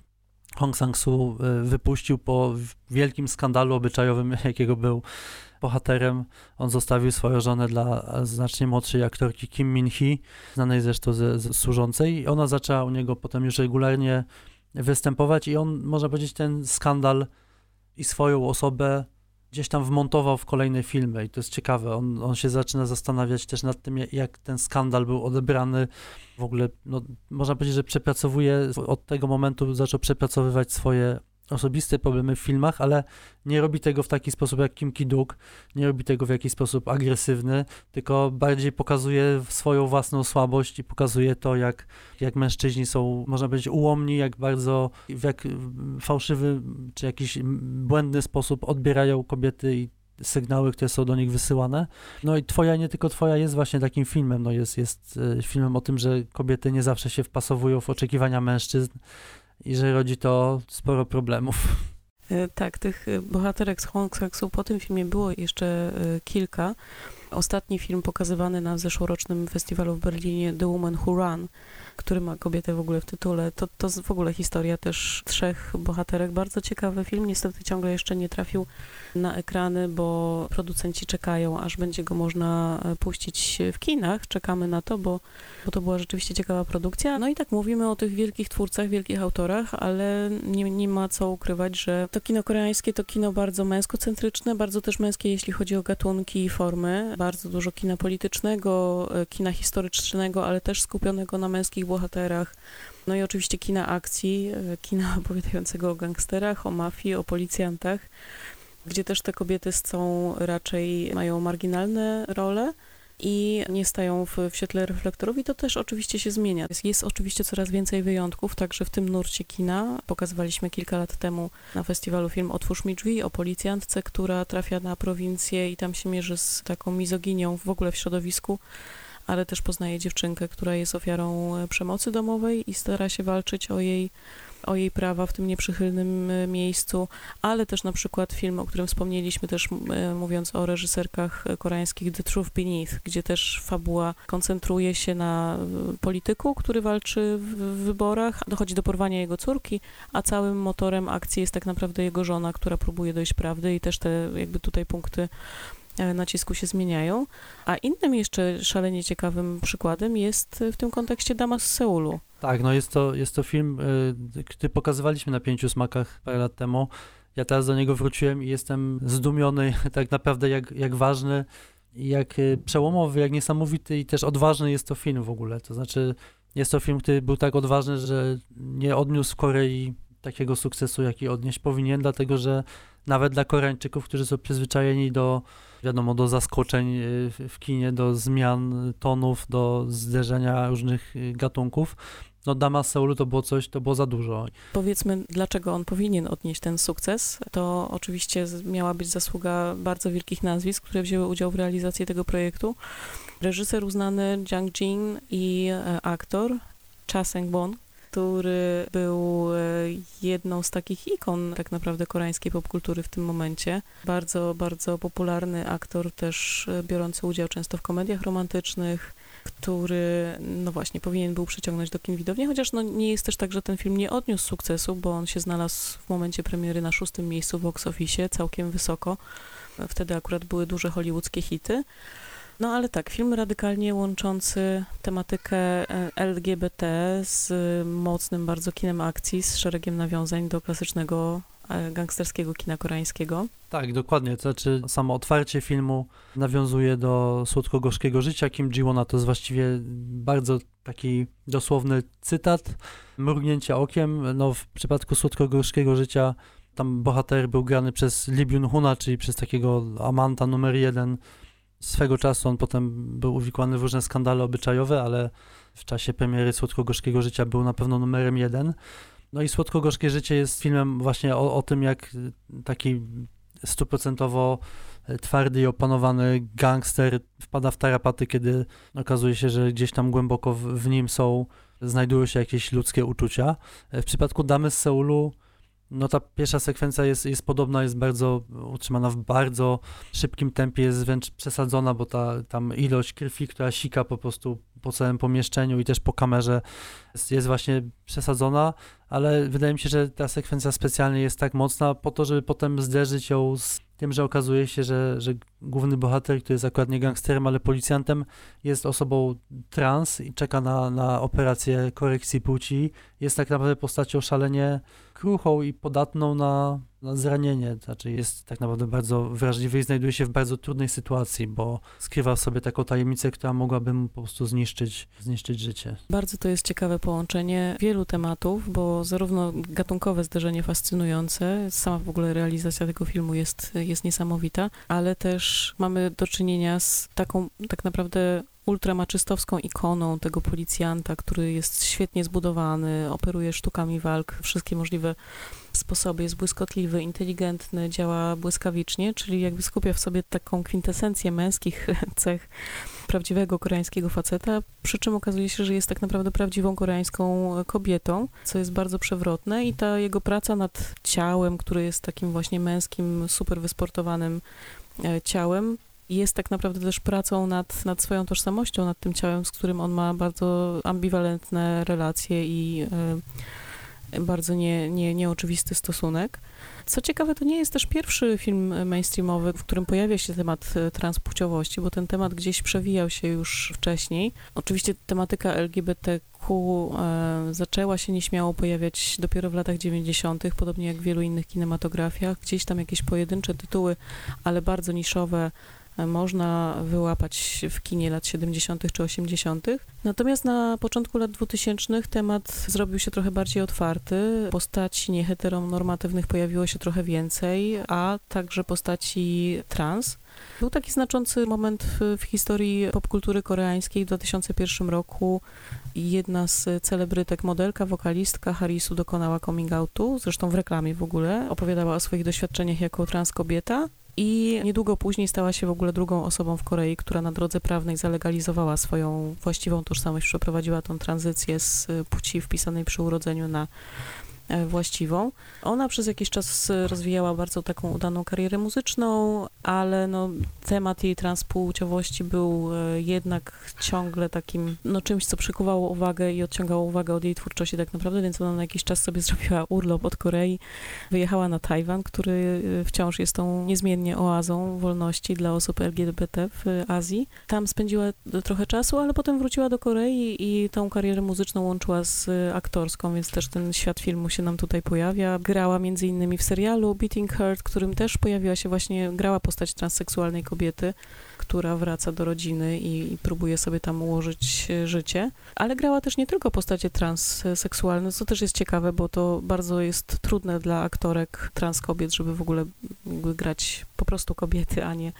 Hong Sang-soo e, wypuścił po wielkim skandalu obyczajowym, jakiego był bohaterem. On zostawił swoją żonę dla znacznie młodszej aktorki Kim Min-hee, znanej zresztą ze, ze służącej. I ona zaczęła u niego potem już regularnie występować i on, można powiedzieć, ten skandal i swoją osobę gdzieś tam wmontował w kolejne filmy i to jest ciekawe. On, on się zaczyna zastanawiać też nad tym, jak ten skandal był odebrany. W ogóle, no, można powiedzieć, że przepracowuje, od tego momentu zaczął przepracowywać swoje osobiste problemy w filmach, ale nie robi tego w taki sposób jak Kim Ki-duk, nie robi tego w jakiś sposób agresywny, tylko bardziej pokazuje swoją własną słabość i pokazuje to, jak, jak mężczyźni są, można powiedzieć, ułomni, jak bardzo, w jak fałszywy czy jakiś błędny sposób odbierają kobiety i sygnały, które są do nich wysyłane. No i twoja, nie tylko twoja jest właśnie takim filmem, no jest, jest e, filmem o tym, że kobiety nie zawsze się wpasowują w oczekiwania mężczyzn, i że rodzi to sporo problemów. E, tak, tych e, bohaterek z Hong Kong po tym filmie było jeszcze e, kilka. Ostatni film pokazywany na zeszłorocznym festiwalu w Berlinie, The Woman Who Ran, który ma kobietę w ogóle w tytule. To, to w ogóle historia też trzech bohaterek. Bardzo ciekawy film. Niestety ciągle jeszcze nie trafił na ekrany, bo producenci czekają, aż będzie go można e, puścić w kinach. Czekamy na to, bo, bo to była rzeczywiście ciekawa produkcja. No i tak mówimy o tych wielkich twórcach, wielkich autorach, ale nie, nie ma co ukrywać, że to kino koreańskie to kino bardzo męskocentryczne, bardzo też męskie, jeśli chodzi o gatunki i formy. Bardzo dużo kina politycznego, e, kina historycznego, ale też skupionego na męskich bohaterach. No i oczywiście kina akcji, e, kina opowiadającego o gangsterach, o mafii, o policjantach, gdzie też te kobiety są raczej, mają marginalne role i nie stają w, w świetle reflektorów i to też oczywiście się zmienia. Jest, jest, oczywiście coraz więcej wyjątków, także w tym nurcie kina pokazywaliśmy kilka lat temu na festiwalu film Otwórz mi drzwi o policjantce, która trafia na prowincję i tam się mierzy z taką mizoginią w ogóle w środowisku ale też poznaje dziewczynkę, która jest ofiarą e, przemocy domowej i stara się walczyć o jej, o jej prawa w tym nieprzychylnym e, miejscu, ale też na przykład film, o którym wspomnieliśmy też e, mówiąc o reżyserkach koreańskich The Truth Beneath, gdzie też fabuła koncentruje się na polityku, który walczy w wyborach, dochodzi do porwania jego córki, a całym motorem akcji jest tak naprawdę jego żona, która próbuje dojść prawdy i też te jakby tutaj punkty nacisku się zmieniają. A innym jeszcze szalenie ciekawym przykładem jest w tym kontekście Dama z Seulu. Tak, no jest to, jest to film, który pokazywaliśmy na Pięciu Smakach parę lat temu. Ja teraz do niego wróciłem i jestem zdumiony tak naprawdę jak, jak ważny, jak przełomowy, jak niesamowity i też odważny jest to film w ogóle. To znaczy jest to film, który był tak odważny, że nie odniósł w Korei takiego sukcesu, jaki odnieść powinien, dlatego że nawet dla Koreańczyków, którzy są przyzwyczajeni do wiadomo, do zaskoczeń y, w kinie, do zmian tonów, do zderzenia różnych y, gatunków. No Dama Seulu to było coś, to było za dużo. Powiedzmy, dlaczego on powinien odnieść ten sukces, to oczywiście miała być zasługa bardzo wielkich nazwisk, które wzięły udział w realizacji tego projektu. Reżyser uznany Jang Jin i e, aktor Cha Sang-bon, który był e, jedną z takich ikon tak naprawdę koreańskiej popkultury w tym momencie. Bardzo, bardzo popularny aktor, też e, biorący udział często w komediach romantycznych, który, no właśnie, powinien był przyciągnąć do kin widowni, chociaż no nie jest też tak, że ten film nie odniósł sukcesu, bo on się znalazł w momencie premiery na szóstym miejscu w box office, całkiem wysoko. Wtedy akurat były duże hollywoodzkie hity. No ale tak, film radykalnie łączący tematykę e, LGBT z mocnym bardzo kinem akcji, z szeregiem nawiązań do klasycznego e, gangsterskiego kina koreańskiego. Tak, dokładnie. To znaczy samo otwarcie filmu nawiązuje do słodko-gorzkiego życia Kim Ji-wona. To jest właściwie bardzo taki dosłowny cytat, mrugnięcie okiem. No w przypadku słodko-gorzkiego życia tam bohater był grany przez Lee Byung-huna, czyli przez takiego amanta numer jeden Swego czasu on potem był uwikłany w różne skandale obyczajowe, ale w czasie premiery Słodko-Gorzkiego Życia był na pewno numerem jeden. No i Słodko-Gorzkie Życie jest filmem właśnie o, o tym, jak taki stuprocentowo twardy i opanowany gangster wpada w tarapaty, kiedy okazuje się, że gdzieś tam głęboko w, w nim są, znajdują się jakieś ludzkie uczucia. W przypadku Damy z Seulu no ta pierwsza sekwencja jest, jest podobna, jest bardzo utrzymana w bardzo szybkim tempie, jest wręcz przesadzona, bo ta tam ilość krwi, która sika po prostu po całym pomieszczeniu i też po kamerze jest, jest właśnie przesadzona, ale wydaje mi się, że ta sekwencja specjalnie jest tak mocna po to, żeby potem zderzyć ją z tym, że okazuje się, że, że główny bohater, który jest akurat nie gangsterem, ale policjantem, jest osobą trans i czeka na, na operację korekcji płci. Jest tak naprawdę postacią szalenie kruchą i podatną na, na zranienie. Znaczy jest tak naprawdę bardzo wrażliwy i znajduje się w bardzo trudnej sytuacji, bo skrywa w sobie taką tajemnicę, która mogłaby mu po prostu zniszczyć, zniszczyć życie. Bardzo to jest ciekawe połączenie wielu tematów, bo zarówno gatunkowe zderzenie fascynujące, sama w ogóle realizacja tego filmu jest, jest niesamowita, ale też mamy do czynienia z taką tak naprawdę ultramaczystowską ikoną tego policjanta, który jest świetnie zbudowany, operuje sztukami walk, wszystkie możliwe sposoby, jest błyskotliwy, inteligentny, działa błyskawicznie, czyli jakby skupia w sobie taką kwintesencję męskich cech prawdziwego koreańskiego faceta, przy czym okazuje się, że jest tak naprawdę prawdziwą koreańską kobietą, co jest bardzo przewrotne i ta jego praca nad ciałem, które jest takim właśnie męskim, super wysportowanym e, ciałem, jest tak naprawdę też pracą nad, nad swoją tożsamością, nad tym ciałem, z którym on ma bardzo ambiwalentne relacje i y, bardzo nie, nie, nieoczywisty stosunek. Co ciekawe, to nie jest też pierwszy film mainstreamowy, w którym pojawia się temat e, transpłciowości, bo ten temat gdzieś przewijał się już wcześniej. Oczywiście tematyka LGBTQ e, zaczęła się nieśmiało pojawiać dopiero w latach 90., podobnie jak w wielu innych kinematografiach. Gdzieś tam jakieś pojedyncze tytuły, ale bardzo niszowe można wyłapać w kinie lat 70. czy 80. Natomiast na początku lat 2000 temat zrobił się trochę bardziej otwarty. Postaci nieheteronormatywnych pojawiło się trochę więcej, a także postaci trans. Był taki znaczący moment w, w historii popkultury koreańskiej w 2001 roku. Jedna z celebrytek, modelka, wokalistka Harisu dokonała coming outu, zresztą w reklamie w ogóle. Opowiadała o swoich doświadczeniach jako trans kobieta i niedługo później stała się w ogóle drugą osobą w Korei, która na drodze prawnej zalegalizowała swoją właściwą tożsamość, przeprowadziła tą tranzycję z płci wpisanej przy urodzeniu na właściwą. Ona przez jakiś czas rozwijała bardzo taką udaną karierę muzyczną, ale no, temat jej transpłciowości był e, jednak ciągle takim no, czymś, co przykuwało uwagę i odciągało uwagę od jej twórczości tak naprawdę, więc ona na jakiś czas sobie zrobiła urlop od Korei, wyjechała na Tajwan, który e, wciąż jest tą niezmiennie oazą wolności dla osób LGBT w Azji. Tam spędziła trochę czasu, ale potem wróciła do Korei i tą karierę muzyczną łączyła z aktorską, więc też ten świat filmu się się nam tutaj pojawia. Grała między innymi w serialu Beating Heart, którym też pojawiła się właśnie, grała postać transseksualnej kobiety, która wraca do rodziny i, i próbuje sobie tam ułożyć życie. Ale grała też nie tylko postacie transseksualne, co też jest ciekawe, bo to bardzo jest trudne dla aktorek trans kobiet, żeby w ogóle grać po prostu kobiety, a nie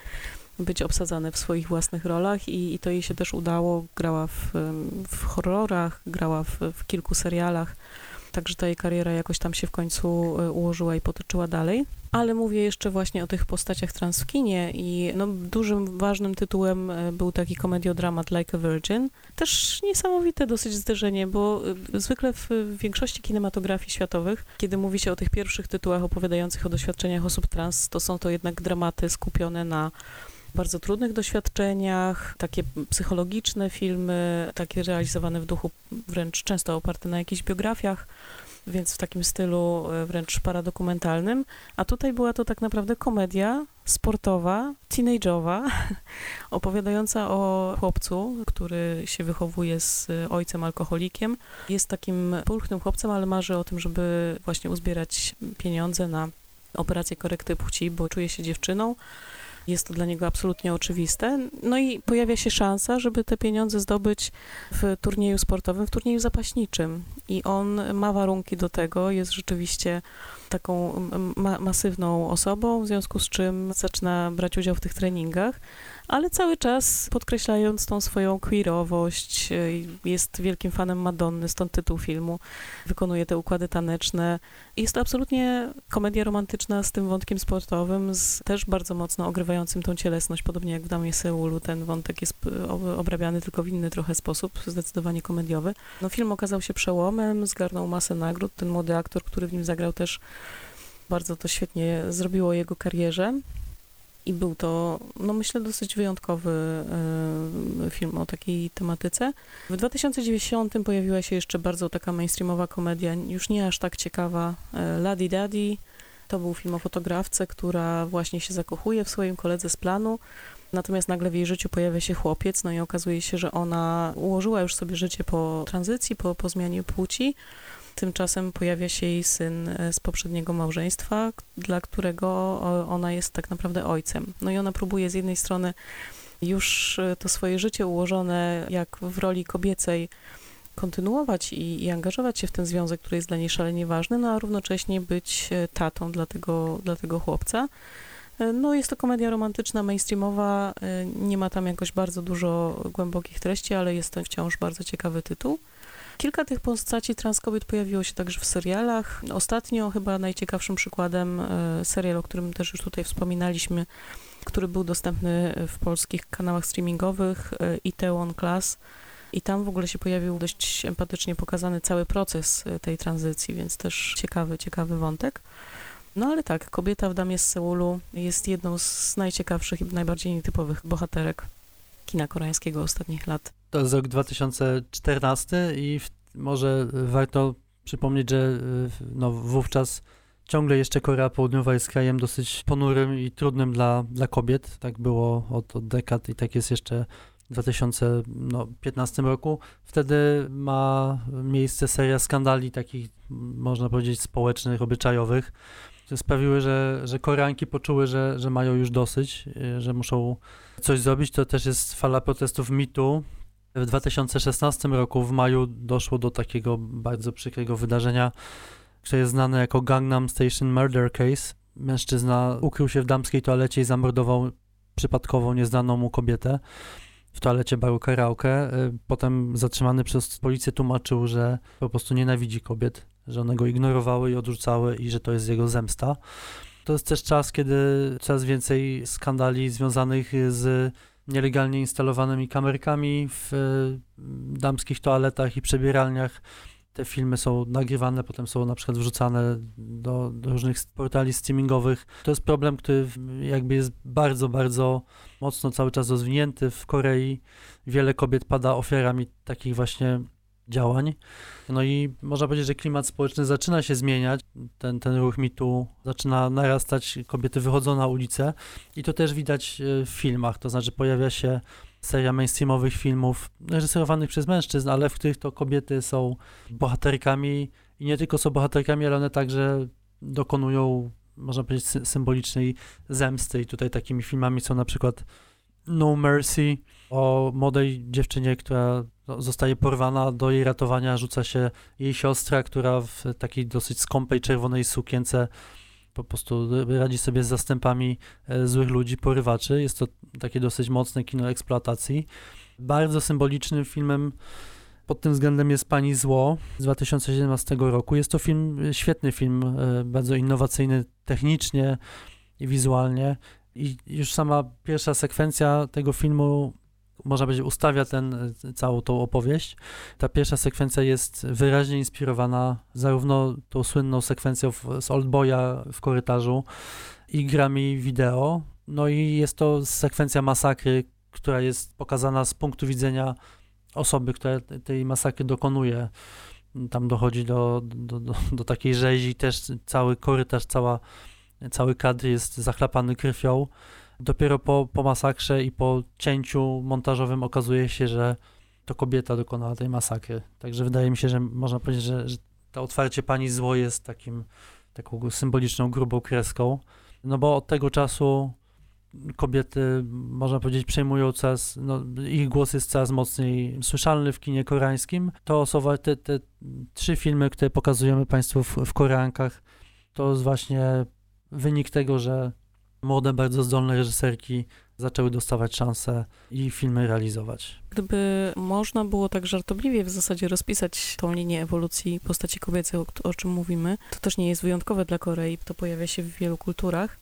być obsadzane w swoich własnych rolach i, i to jej się też udało. Grała w, w horrorach, grała w, w kilku serialach także ta jej kariera jakoś tam się w końcu e, ułożyła i potoczyła dalej. Ale mówię jeszcze właśnie o tych postaciach trans w kinie i no, dużym, ważnym tytułem e, był taki komediodramat Like a Virgin. Też niesamowite dosyć zderzenie, bo e, zwykle w większości kinematografii światowych, kiedy mówi się o tych pierwszych tytułach opowiadających o doświadczeniach osób trans, to są to jednak dramaty skupione na bardzo trudnych doświadczeniach, takie psychologiczne filmy, takie realizowane w duchu wręcz często oparte na jakichś biografiach, więc w takim stylu e, wręcz paradokumentalnym. A tutaj była to tak naprawdę komedia sportowa, teenage'owa, opowiadająca o chłopcu, który się wychowuje z ojcem alkoholikiem. Jest takim pulchnym chłopcem, ale marzy o tym, żeby właśnie uzbierać pieniądze na operację korekty płci, bo czuje się dziewczyną jest to dla niego absolutnie oczywiste. No i pojawia się szansa, żeby te pieniądze zdobyć w turnieju sportowym, w turnieju zapaśniczym. I on ma warunki do tego, jest rzeczywiście taką ma masywną osobą, w związku z czym zaczyna brać udział w tych treningach ale cały czas podkreślając tą swoją queerowość. E, jest wielkim fanem Madonny, stąd tytuł filmu. Wykonuje te układy taneczne. Jest to absolutnie komedia romantyczna z tym wątkiem sportowym, z też bardzo mocno ogrywającym tą cielesność, podobnie jak w Damie Seulu. Ten wątek jest obrabiany tylko w inny trochę sposób, zdecydowanie komediowy. No, film okazał się przełomem, zgarnął masę nagród. Ten młody aktor, który w nim zagrał też bardzo to świetnie zrobiło jego karierze. I był to, no myślę, dosyć wyjątkowy y, film o takiej tematyce. W 2010 pojawiła się jeszcze bardzo taka mainstreamowa komedia, już nie aż tak ciekawa, y, Laddy Daddy. To był film o fotografce, która właśnie się zakochuje w swoim koledze z planu. Natomiast nagle w jej życiu pojawia się chłopiec, no i okazuje się, że ona ułożyła już sobie życie po tranzycji, po, po zmianie płci. Tymczasem pojawia się jej syn e, z poprzedniego małżeństwa, dla którego ona jest tak naprawdę ojcem. No i ona próbuje z jednej strony już e, to swoje życie ułożone jak w roli kobiecej kontynuować i, i, angażować się w ten związek, który jest dla niej szalenie ważny, no a równocześnie być e, tatą dla tego, dla tego chłopca. No jest to komedia romantyczna, mainstreamowa, nie ma tam jakoś bardzo dużo głębokich treści, ale jest to wciąż bardzo ciekawy tytuł. Kilka tych postaci transkobiet pojawiło się także w serialach. Ostatnio chyba najciekawszym przykładem e, serial, o którym też już tutaj wspominaliśmy, który był dostępny w polskich kanałach streamingowych, e, Iteon Class. I tam w ogóle się pojawił dość empatycznie pokazany cały proces e, tej tranzycji, więc też ciekawy, ciekawy wątek. No ale tak, kobieta w Damie z Seulu jest jedną z najciekawszych i najbardziej nietypowych bohaterek kina koreańskiego ostatnich lat. To jest rok 2014 i w, może warto przypomnieć, że y, no, wówczas ciągle jeszcze Korea Południowa jest krajem dosyć ponurym i trudnym dla, dla kobiet. Tak było od, od dekad i tak jest jeszcze w 2015 roku. Wtedy ma miejsce seria skandali takich, można powiedzieć, społecznych, obyczajowych, sprawiły, że, że Koreanki poczuły, że, że mają już dosyć, y, że muszą coś zrobić. To też jest fala protestów mitu. W 2016 roku w maju doszło do takiego bardzo przykrego wydarzenia, które jest znane jako Gangnam Station Murder Case. Mężczyzna ukrył się w damskiej toalecie i zamordował przypadkową nieznaną mu kobietę w toalecie baru karaoke. Y, potem zatrzymany przez policję tłumaczył, że po prostu nienawidzi kobiet, że one go ignorowały i odrzucały i że to jest jego zemsta. To jest też czas, kiedy coraz więcej skandali związanych z nielegalnie instalowanymi kamerkami w e, damskich toaletach i przebieralniach. Te filmy są nagrywane, potem są na przykład wrzucane do, do różnych portali streamingowych. To jest problem, który jakby jest bardzo, bardzo mocno cały czas rozwinięty w Korei. Wiele kobiet pada ofiarami takich właśnie działań. No i można powiedzieć, że klimat społeczny zaczyna się zmieniać. Ten, ten ruch mitu zaczyna narastać, kobiety wychodzą na ulicę i to też widać e, w filmach. To znaczy pojawia się seria mainstreamowych filmów reżyserowanych przez mężczyzn, ale w których to kobiety są bohaterkami i nie tylko są bohaterkami, ale one także dokonują, można powiedzieć, symbolicznej zemsty. I tutaj takimi filmami są na przykład No Mercy o młodej dziewczynie, która zostaje porwana, do jej ratowania rzuca się jej siostra, która w takiej dosyć skąpej czerwonej sukience po prostu radzi sobie z zastępami e, złych ludzi, porywaczy. Jest to takie dosyć mocne kino eksploatacji. Bardzo symbolicznym filmem pod tym względem jest Pani Zło z 2017 roku. Jest to film, świetny film, e, bardzo innowacyjny technicznie i wizualnie. I już sama pierwsza sekwencja tego filmu, można powiedzieć, ustawia ten, całą tą opowieść. Ta pierwsza sekwencja jest wyraźnie inspirowana zarówno tą słynną sekwencją z Oldboya w korytarzu i grami wideo. No i jest to sekwencja masakry, która jest pokazana z punktu widzenia osoby, która tej masakry dokonuje. Tam dochodzi do, do, do, do takiej rzezi, też cały korytarz, cała, cały kadr jest zachlapany krwią. Dopiero po, po masakrze i po cięciu montażowym okazuje się, że to kobieta dokonała tej masakry. Także wydaje mi się, że można powiedzieć, że, że to otwarcie pani zło jest takim, taką symboliczną, grubą kreską. No bo od tego czasu kobiety, można powiedzieć, przejmują coraz, no, ich głos jest coraz mocniej słyszalny w kinie koreańskim. To osoba, te, te trzy filmy, które pokazujemy Państwu w, w Koreankach, to jest właśnie wynik tego, że młode, bardzo zdolne reżyserki zaczęły dostawać szansę i filmy realizować. Gdyby można było tak żartobliwie w zasadzie rozpisać tą linię ewolucji postaci kobiecej, o, o czym mówimy, to też nie jest wyjątkowe dla Korei, to pojawia się w wielu kulturach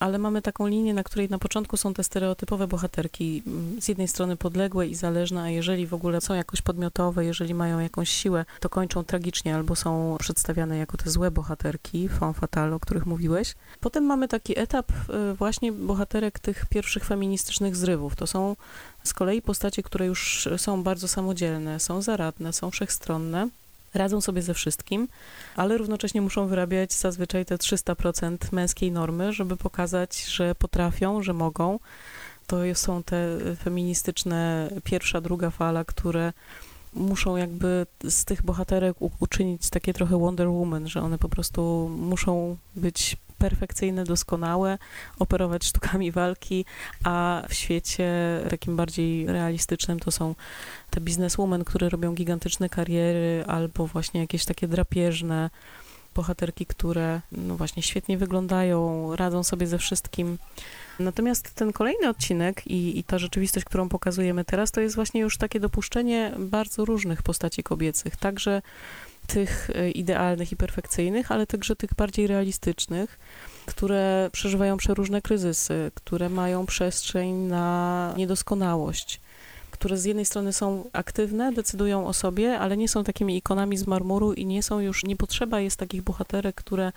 ale mamy taką linię, na której na początku są te stereotypowe bohaterki, mm, z jednej strony podległe i zależne, a jeżeli w ogóle są jakoś podmiotowe, jeżeli mają jakąś siłę, to kończą tragicznie albo są przedstawiane jako te złe bohaterki, femme fatale, o których mówiłeś. Potem mamy taki etap y, właśnie bohaterek tych pierwszych feministycznych zrywów. To są z kolei postacie, które już są bardzo samodzielne, są zaradne, są wszechstronne radzą sobie ze wszystkim, ale równocześnie muszą wyrabiać zazwyczaj te 300% męskiej normy, żeby pokazać, że potrafią, że mogą. To są te feministyczne pierwsza, druga fala, które muszą jakby z tych bohaterek uczynić takie trochę Wonder Woman, że one po prostu muszą być perfekcyjne, doskonałe, operować sztukami walki, a w świecie takim bardziej realistycznym to są te bizneswomen, które robią gigantyczne kariery albo właśnie jakieś takie drapieżne bohaterki, które no właśnie świetnie wyglądają, radzą sobie ze wszystkim. Natomiast ten kolejny odcinek i, i, ta rzeczywistość, którą pokazujemy teraz, to jest właśnie już takie dopuszczenie bardzo różnych postaci kobiecych, także tych e, idealnych i perfekcyjnych, ale także tych bardziej realistycznych, które przeżywają przeróżne kryzysy, które mają przestrzeń na niedoskonałość, które z jednej strony są aktywne, decydują o sobie, ale nie są takimi ikonami z marmuru i nie są już, nie potrzeba jest takich bohaterek, które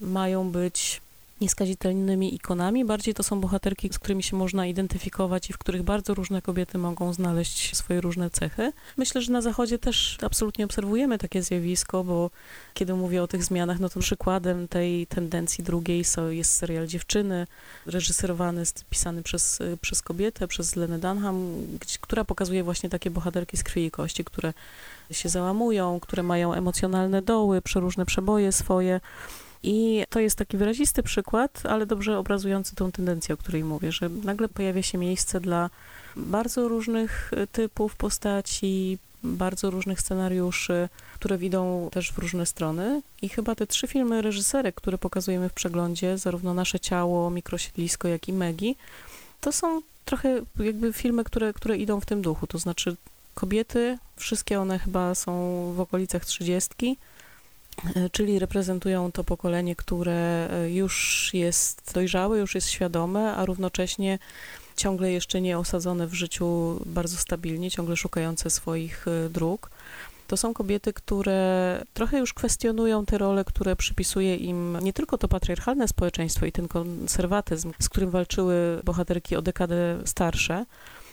mają być nieskazitelnymi ikonami, bardziej to są bohaterki, z którymi się można identyfikować i w których bardzo różne kobiety mogą znaleźć swoje różne cechy. Myślę, że na Zachodzie też absolutnie obserwujemy takie zjawisko, bo kiedy mówię o tych zmianach, no to przykładem tej tendencji drugiej jest serial Dziewczyny, reżyserowany, pisany przez, przez kobietę, przez Lenę Dunham, która pokazuje właśnie takie bohaterki z krwi i kości, które się załamują, które mają emocjonalne doły, przeróżne przeboje swoje, i to jest taki wyrazisty przykład, ale dobrze obrazujący tą tendencję, o której mówię, że nagle pojawia się miejsce dla bardzo różnych e, typów postaci, bardzo różnych scenariuszy, które idą też w różne strony. I chyba te trzy filmy reżyserek, które pokazujemy w przeglądzie, zarówno Nasze Ciało, Mikrosiedlisko, jak i Megi, to są trochę jakby filmy, które, które idą w tym duchu. To znaczy kobiety, wszystkie one chyba są w okolicach trzydziestki, czyli reprezentują to pokolenie, które e, już jest dojrzałe, już jest świadome, a równocześnie ciągle jeszcze nie osadzone w życiu bardzo stabilnie, ciągle szukające swoich e, dróg. To są kobiety, które trochę już kwestionują te role, które przypisuje im nie tylko to patriarchalne społeczeństwo i ten konserwatyzm, z którym walczyły bohaterki o dekadę starsze.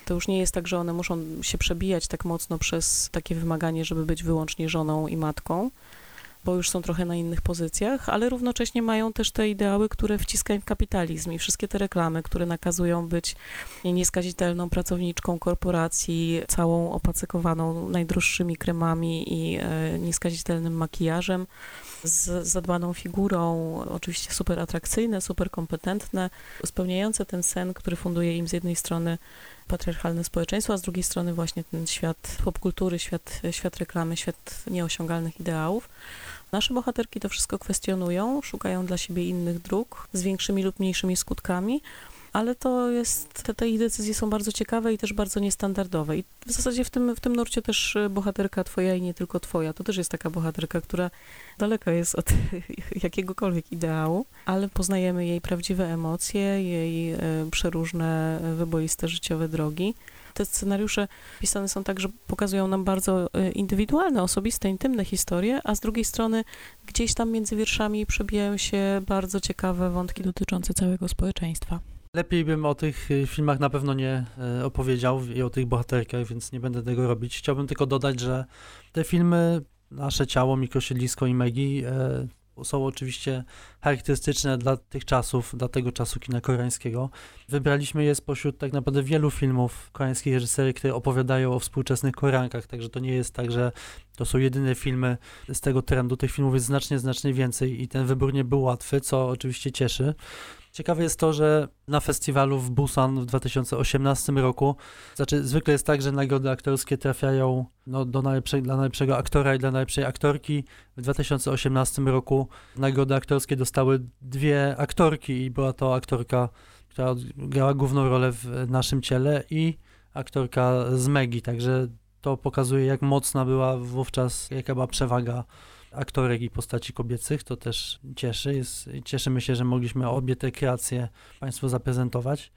To już nie jest tak, że one muszą się przebijać tak mocno przez takie wymaganie, żeby być wyłącznie żoną i matką bo już są trochę na innych pozycjach, ale równocześnie mają też te ideały, które wciska im kapitalizm i wszystkie te reklamy, które nakazują być nieskazitelną pracowniczką korporacji, całą opacykowaną najdroższymi kremami i e, nieskazitelnym makijażem, z zadbaną figurą, oczywiście super atrakcyjne, super kompetentne, spełniające ten sen, który funduje im z jednej strony patriarchalne społeczeństwo, a z drugiej strony właśnie ten świat popkultury, świat, świat reklamy, świat nieosiągalnych ideałów. Nasze bohaterki to wszystko kwestionują, szukają dla siebie innych dróg z większymi lub mniejszymi skutkami. ale to jest, te, te ich decyzje są bardzo ciekawe i też bardzo niestandardowe. I w zasadzie w tym, w tym nurcie też bohaterka twoja i nie tylko twoja, to też jest taka bohaterka, która daleka jest od jakiegokolwiek ideału, ale poznajemy jej prawdziwe emocje, jej e, przeróżne, wyboiste życiowe drogi. Te scenariusze pisane są tak, że pokazują nam bardzo e, indywidualne, osobiste, intymne historie, a z drugiej strony gdzieś tam między wierszami przebijają się bardzo ciekawe wątki dotyczące całego społeczeństwa. Lepiej bym o tych e, filmach na pewno nie opowiedział i o tych bohaterkach, więc nie będę tego robić. Chciałbym tylko dodać, że te filmy nasze ciało, mikrosiedlisko i Megi e, są oczywiście charakterystyczne dla tych czasów, dla tego czasu kina koreańskiego. Wybraliśmy je spośród tak naprawdę wielu filmów koreańskich reżyserów, które opowiadają o współczesnych Koreankach, także to nie jest tak, że to są jedyne filmy z tego trendu. Tych filmów jest znacznie, znacznie więcej i ten wybór nie był łatwy, co oczywiście cieszy. Ciekawe jest to, że na festiwalu w Busan w 2018 roku, znaczy zwykle jest tak, że nagrody aktorskie trafiają no, do najlepszej, dla najlepszego aktora i dla najlepszej aktorki. W 2018 roku nagrody aktorskie dostały dwie aktorki i była to aktorka, która grała główną rolę w naszym ciele i aktorka z Megi, także to pokazuje, jak mocna była wówczas, jaka była przewaga aktorek i postaci kobiecych, to też cieszy. Jest, cieszymy się, że mogliśmy obie te kreacje Państwu zaprezentować.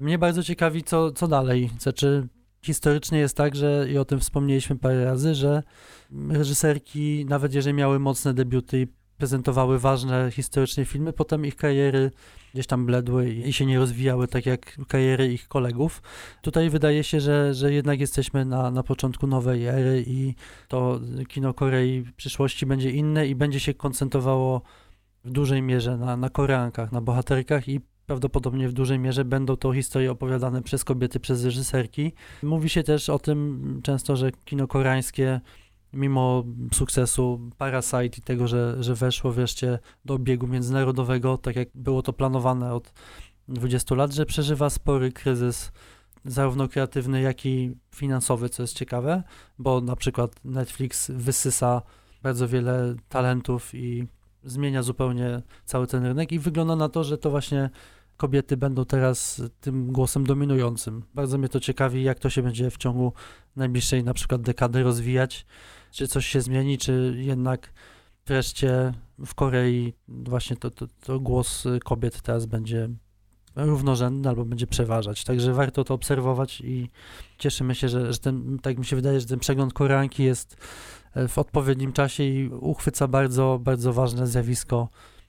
Mnie bardzo ciekawi, co, co dalej. Znaczy, historycznie jest tak, że i o tym wspomnieliśmy parę razy, że reżyserki, nawet jeżeli miały mocne debiuty prezentowały ważne historycznie filmy, potem ich kariery gdzieś tam bledły i się nie rozwijały tak jak kariery ich kolegów. Tutaj wydaje się, że, że jednak jesteśmy na, na początku nowej ery i to kino Korei w przyszłości będzie inne i będzie się koncentrowało w dużej mierze na, na Koreankach, na bohaterkach i prawdopodobnie w dużej mierze będą to historie opowiadane przez kobiety, przez reżyserki. Mówi się też o tym często, że kino koreańskie mimo sukcesu Parasite i tego, że, że weszło wreszcie do obiegu międzynarodowego, tak jak było to planowane od 20 lat, że przeżywa spory kryzys zarówno kreatywny, jak i finansowy, co jest ciekawe, bo na przykład Netflix wysysa bardzo wiele talentów i zmienia zupełnie cały ten rynek i wygląda na to, że to właśnie kobiety będą teraz tym głosem dominującym. Bardzo mnie to ciekawi, jak to się będzie w ciągu najbliższej na przykład dekady rozwijać czy coś się zmieni, czy jednak wreszcie w Korei właśnie to, to, to głos kobiet teraz będzie równorzędny albo będzie przeważać. Także warto to obserwować i cieszymy się, że, że ten, tak mi się wydaje, że ten przegląd Koreanki jest e, w odpowiednim czasie i uchwyca bardzo, bardzo ważne zjawisko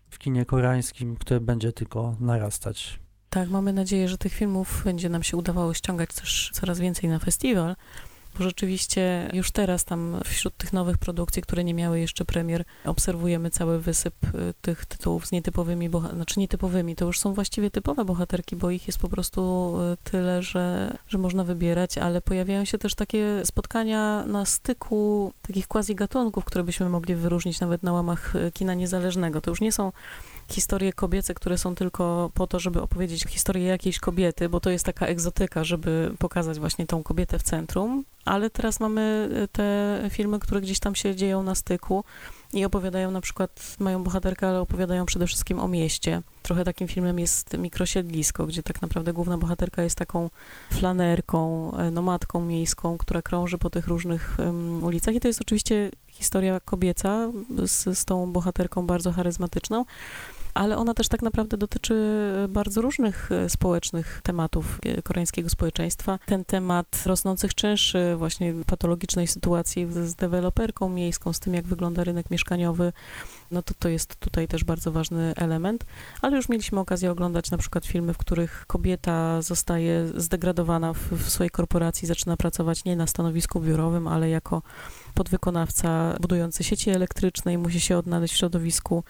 w kinie koreańskim, które będzie tylko narastać. Tak, mamy nadzieję, że tych filmów będzie nam się udawało ściągać też coraz więcej na festiwal bo rzeczywiście już teraz tam wśród tych nowych produkcji, które nie miały jeszcze premier, obserwujemy cały wysyp y, tych tytułów z nietypowymi, znaczy nietypowymi, to już są właściwie typowe bohaterki, bo ich jest po prostu y, tyle, że, że można wybierać, ale pojawiają się też takie spotkania na styku takich quasi gatunków, które byśmy mogli wyróżnić nawet na łamach y, kina niezależnego. To już nie są historie kobiece, które są tylko po to, żeby opowiedzieć historię jakiejś kobiety, bo to jest taka egzotyka, żeby pokazać właśnie tą kobietę w centrum, ale teraz mamy e, te filmy, które gdzieś tam się dzieją na styku i opowiadają na przykład, mają bohaterkę, ale opowiadają przede wszystkim o mieście. Trochę takim filmem jest Mikrosiedlisko, gdzie tak naprawdę główna bohaterka jest taką flanerką, e, nomadką miejską, która krąży po tych różnych um, ulicach i to jest oczywiście historia kobieca z, z tą bohaterką bardzo charyzmatyczną, ale ona też tak naprawdę dotyczy bardzo różnych e, społecznych tematów e, koreańskiego społeczeństwa. Ten temat rosnących czynszy, właśnie patologicznej sytuacji z deweloperką miejską, z tym jak wygląda rynek mieszkaniowy, no to to jest tutaj też bardzo ważny element, ale już mieliśmy okazję oglądać na przykład filmy, w których kobieta zostaje zdegradowana w, w swojej korporacji, zaczyna pracować nie na stanowisku biurowym, ale jako podwykonawca budujący sieci elektryczne i musi się odnaleźć w środowisku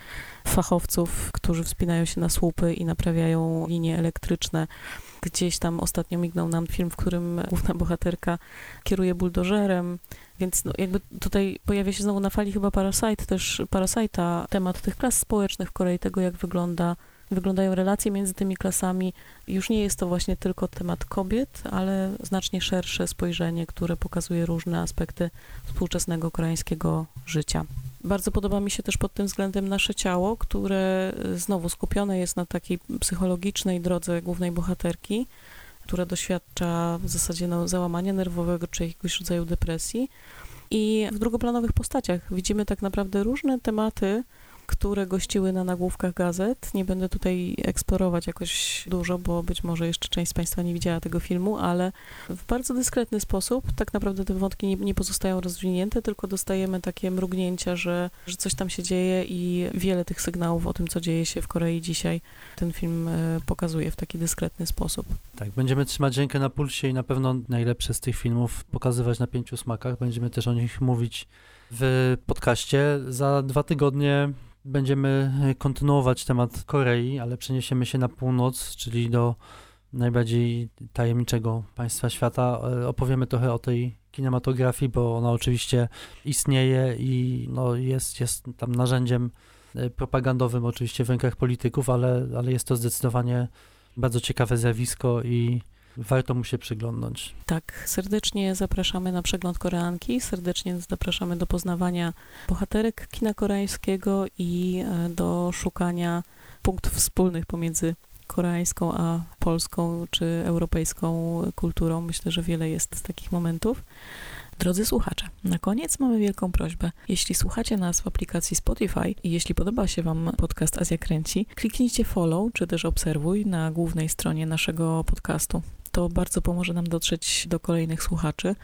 fachowców, którzy wspinają się na słupy i naprawiają linie elektryczne. Gdzieś tam ostatnio mignął nam film, w którym główna bohaterka kieruje buldożerem, więc no, jakby tutaj pojawia się znowu na fali chyba Parasite, też Parasite'a, temat tych klas społecznych w Korei, tego jak wygląda wyglądają relacje między tymi klasami. Już nie jest to właśnie tylko temat kobiet, ale znacznie szersze spojrzenie, które pokazuje różne aspekty współczesnego koreańskiego życia. Bardzo podoba mi się też pod tym względem nasze ciało, które znowu skupione jest na takiej psychologicznej drodze głównej bohaterki, która doświadcza w zasadzie no, załamania nerwowego czy jakiegoś rodzaju depresji. I w drugoplanowych postaciach widzimy tak naprawdę różne tematy, które gościły na nagłówkach gazet. Nie będę tutaj eksplorować jakoś dużo, bo być może jeszcze część z Państwa nie widziała tego filmu, ale w bardzo dyskretny sposób tak naprawdę te wątki nie, nie pozostają rozwinięte, tylko dostajemy takie mrugnięcia, że, że coś tam się dzieje i wiele tych sygnałów o tym, co dzieje się w Korei dzisiaj, ten film e, pokazuje w taki dyskretny sposób. Tak, będziemy trzymać rękę na pulsie i na pewno najlepsze z tych filmów pokazywać na pięciu smakach. Będziemy też o nich mówić w podcaście. Za dwa tygodnie Będziemy e, kontynuować temat Korei, ale przeniesiemy się na północ, czyli do najbardziej tajemniczego państwa świata. E, opowiemy trochę o tej kinematografii, bo ona oczywiście istnieje i no jest, jest tam narzędziem e, propagandowym oczywiście w rękach polityków, ale, ale jest to zdecydowanie bardzo ciekawe zjawisko i warto mu się przyglądnąć. Tak, serdecznie zapraszamy na przegląd koreanki, serdecznie zapraszamy do poznawania bohaterek kina koreańskiego i e, do szukania punktów wspólnych pomiędzy koreańską a polską czy europejską kulturą. Myślę, że wiele jest takich momentów. Drodzy słuchacze, na koniec mamy wielką prośbę. Jeśli słuchacie nas w aplikacji Spotify i jeśli podoba się Wam podcast Azja Kręci, kliknijcie follow czy też obserwuj na głównej stronie naszego podcastu to bardzo pomoże nam dotrzeć do kolejnych słuchaczy.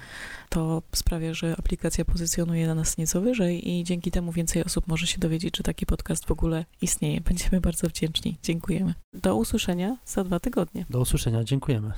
To sprawia, że aplikacja pozycjonuje nas nieco wyżej i dzięki temu więcej osób może się dowiedzieć, że taki podcast w ogóle istnieje. Będziemy bardzo wdzięczni. Dziękujemy. Do usłyszenia za dwa tygodnie. Do usłyszenia. Dziękujemy.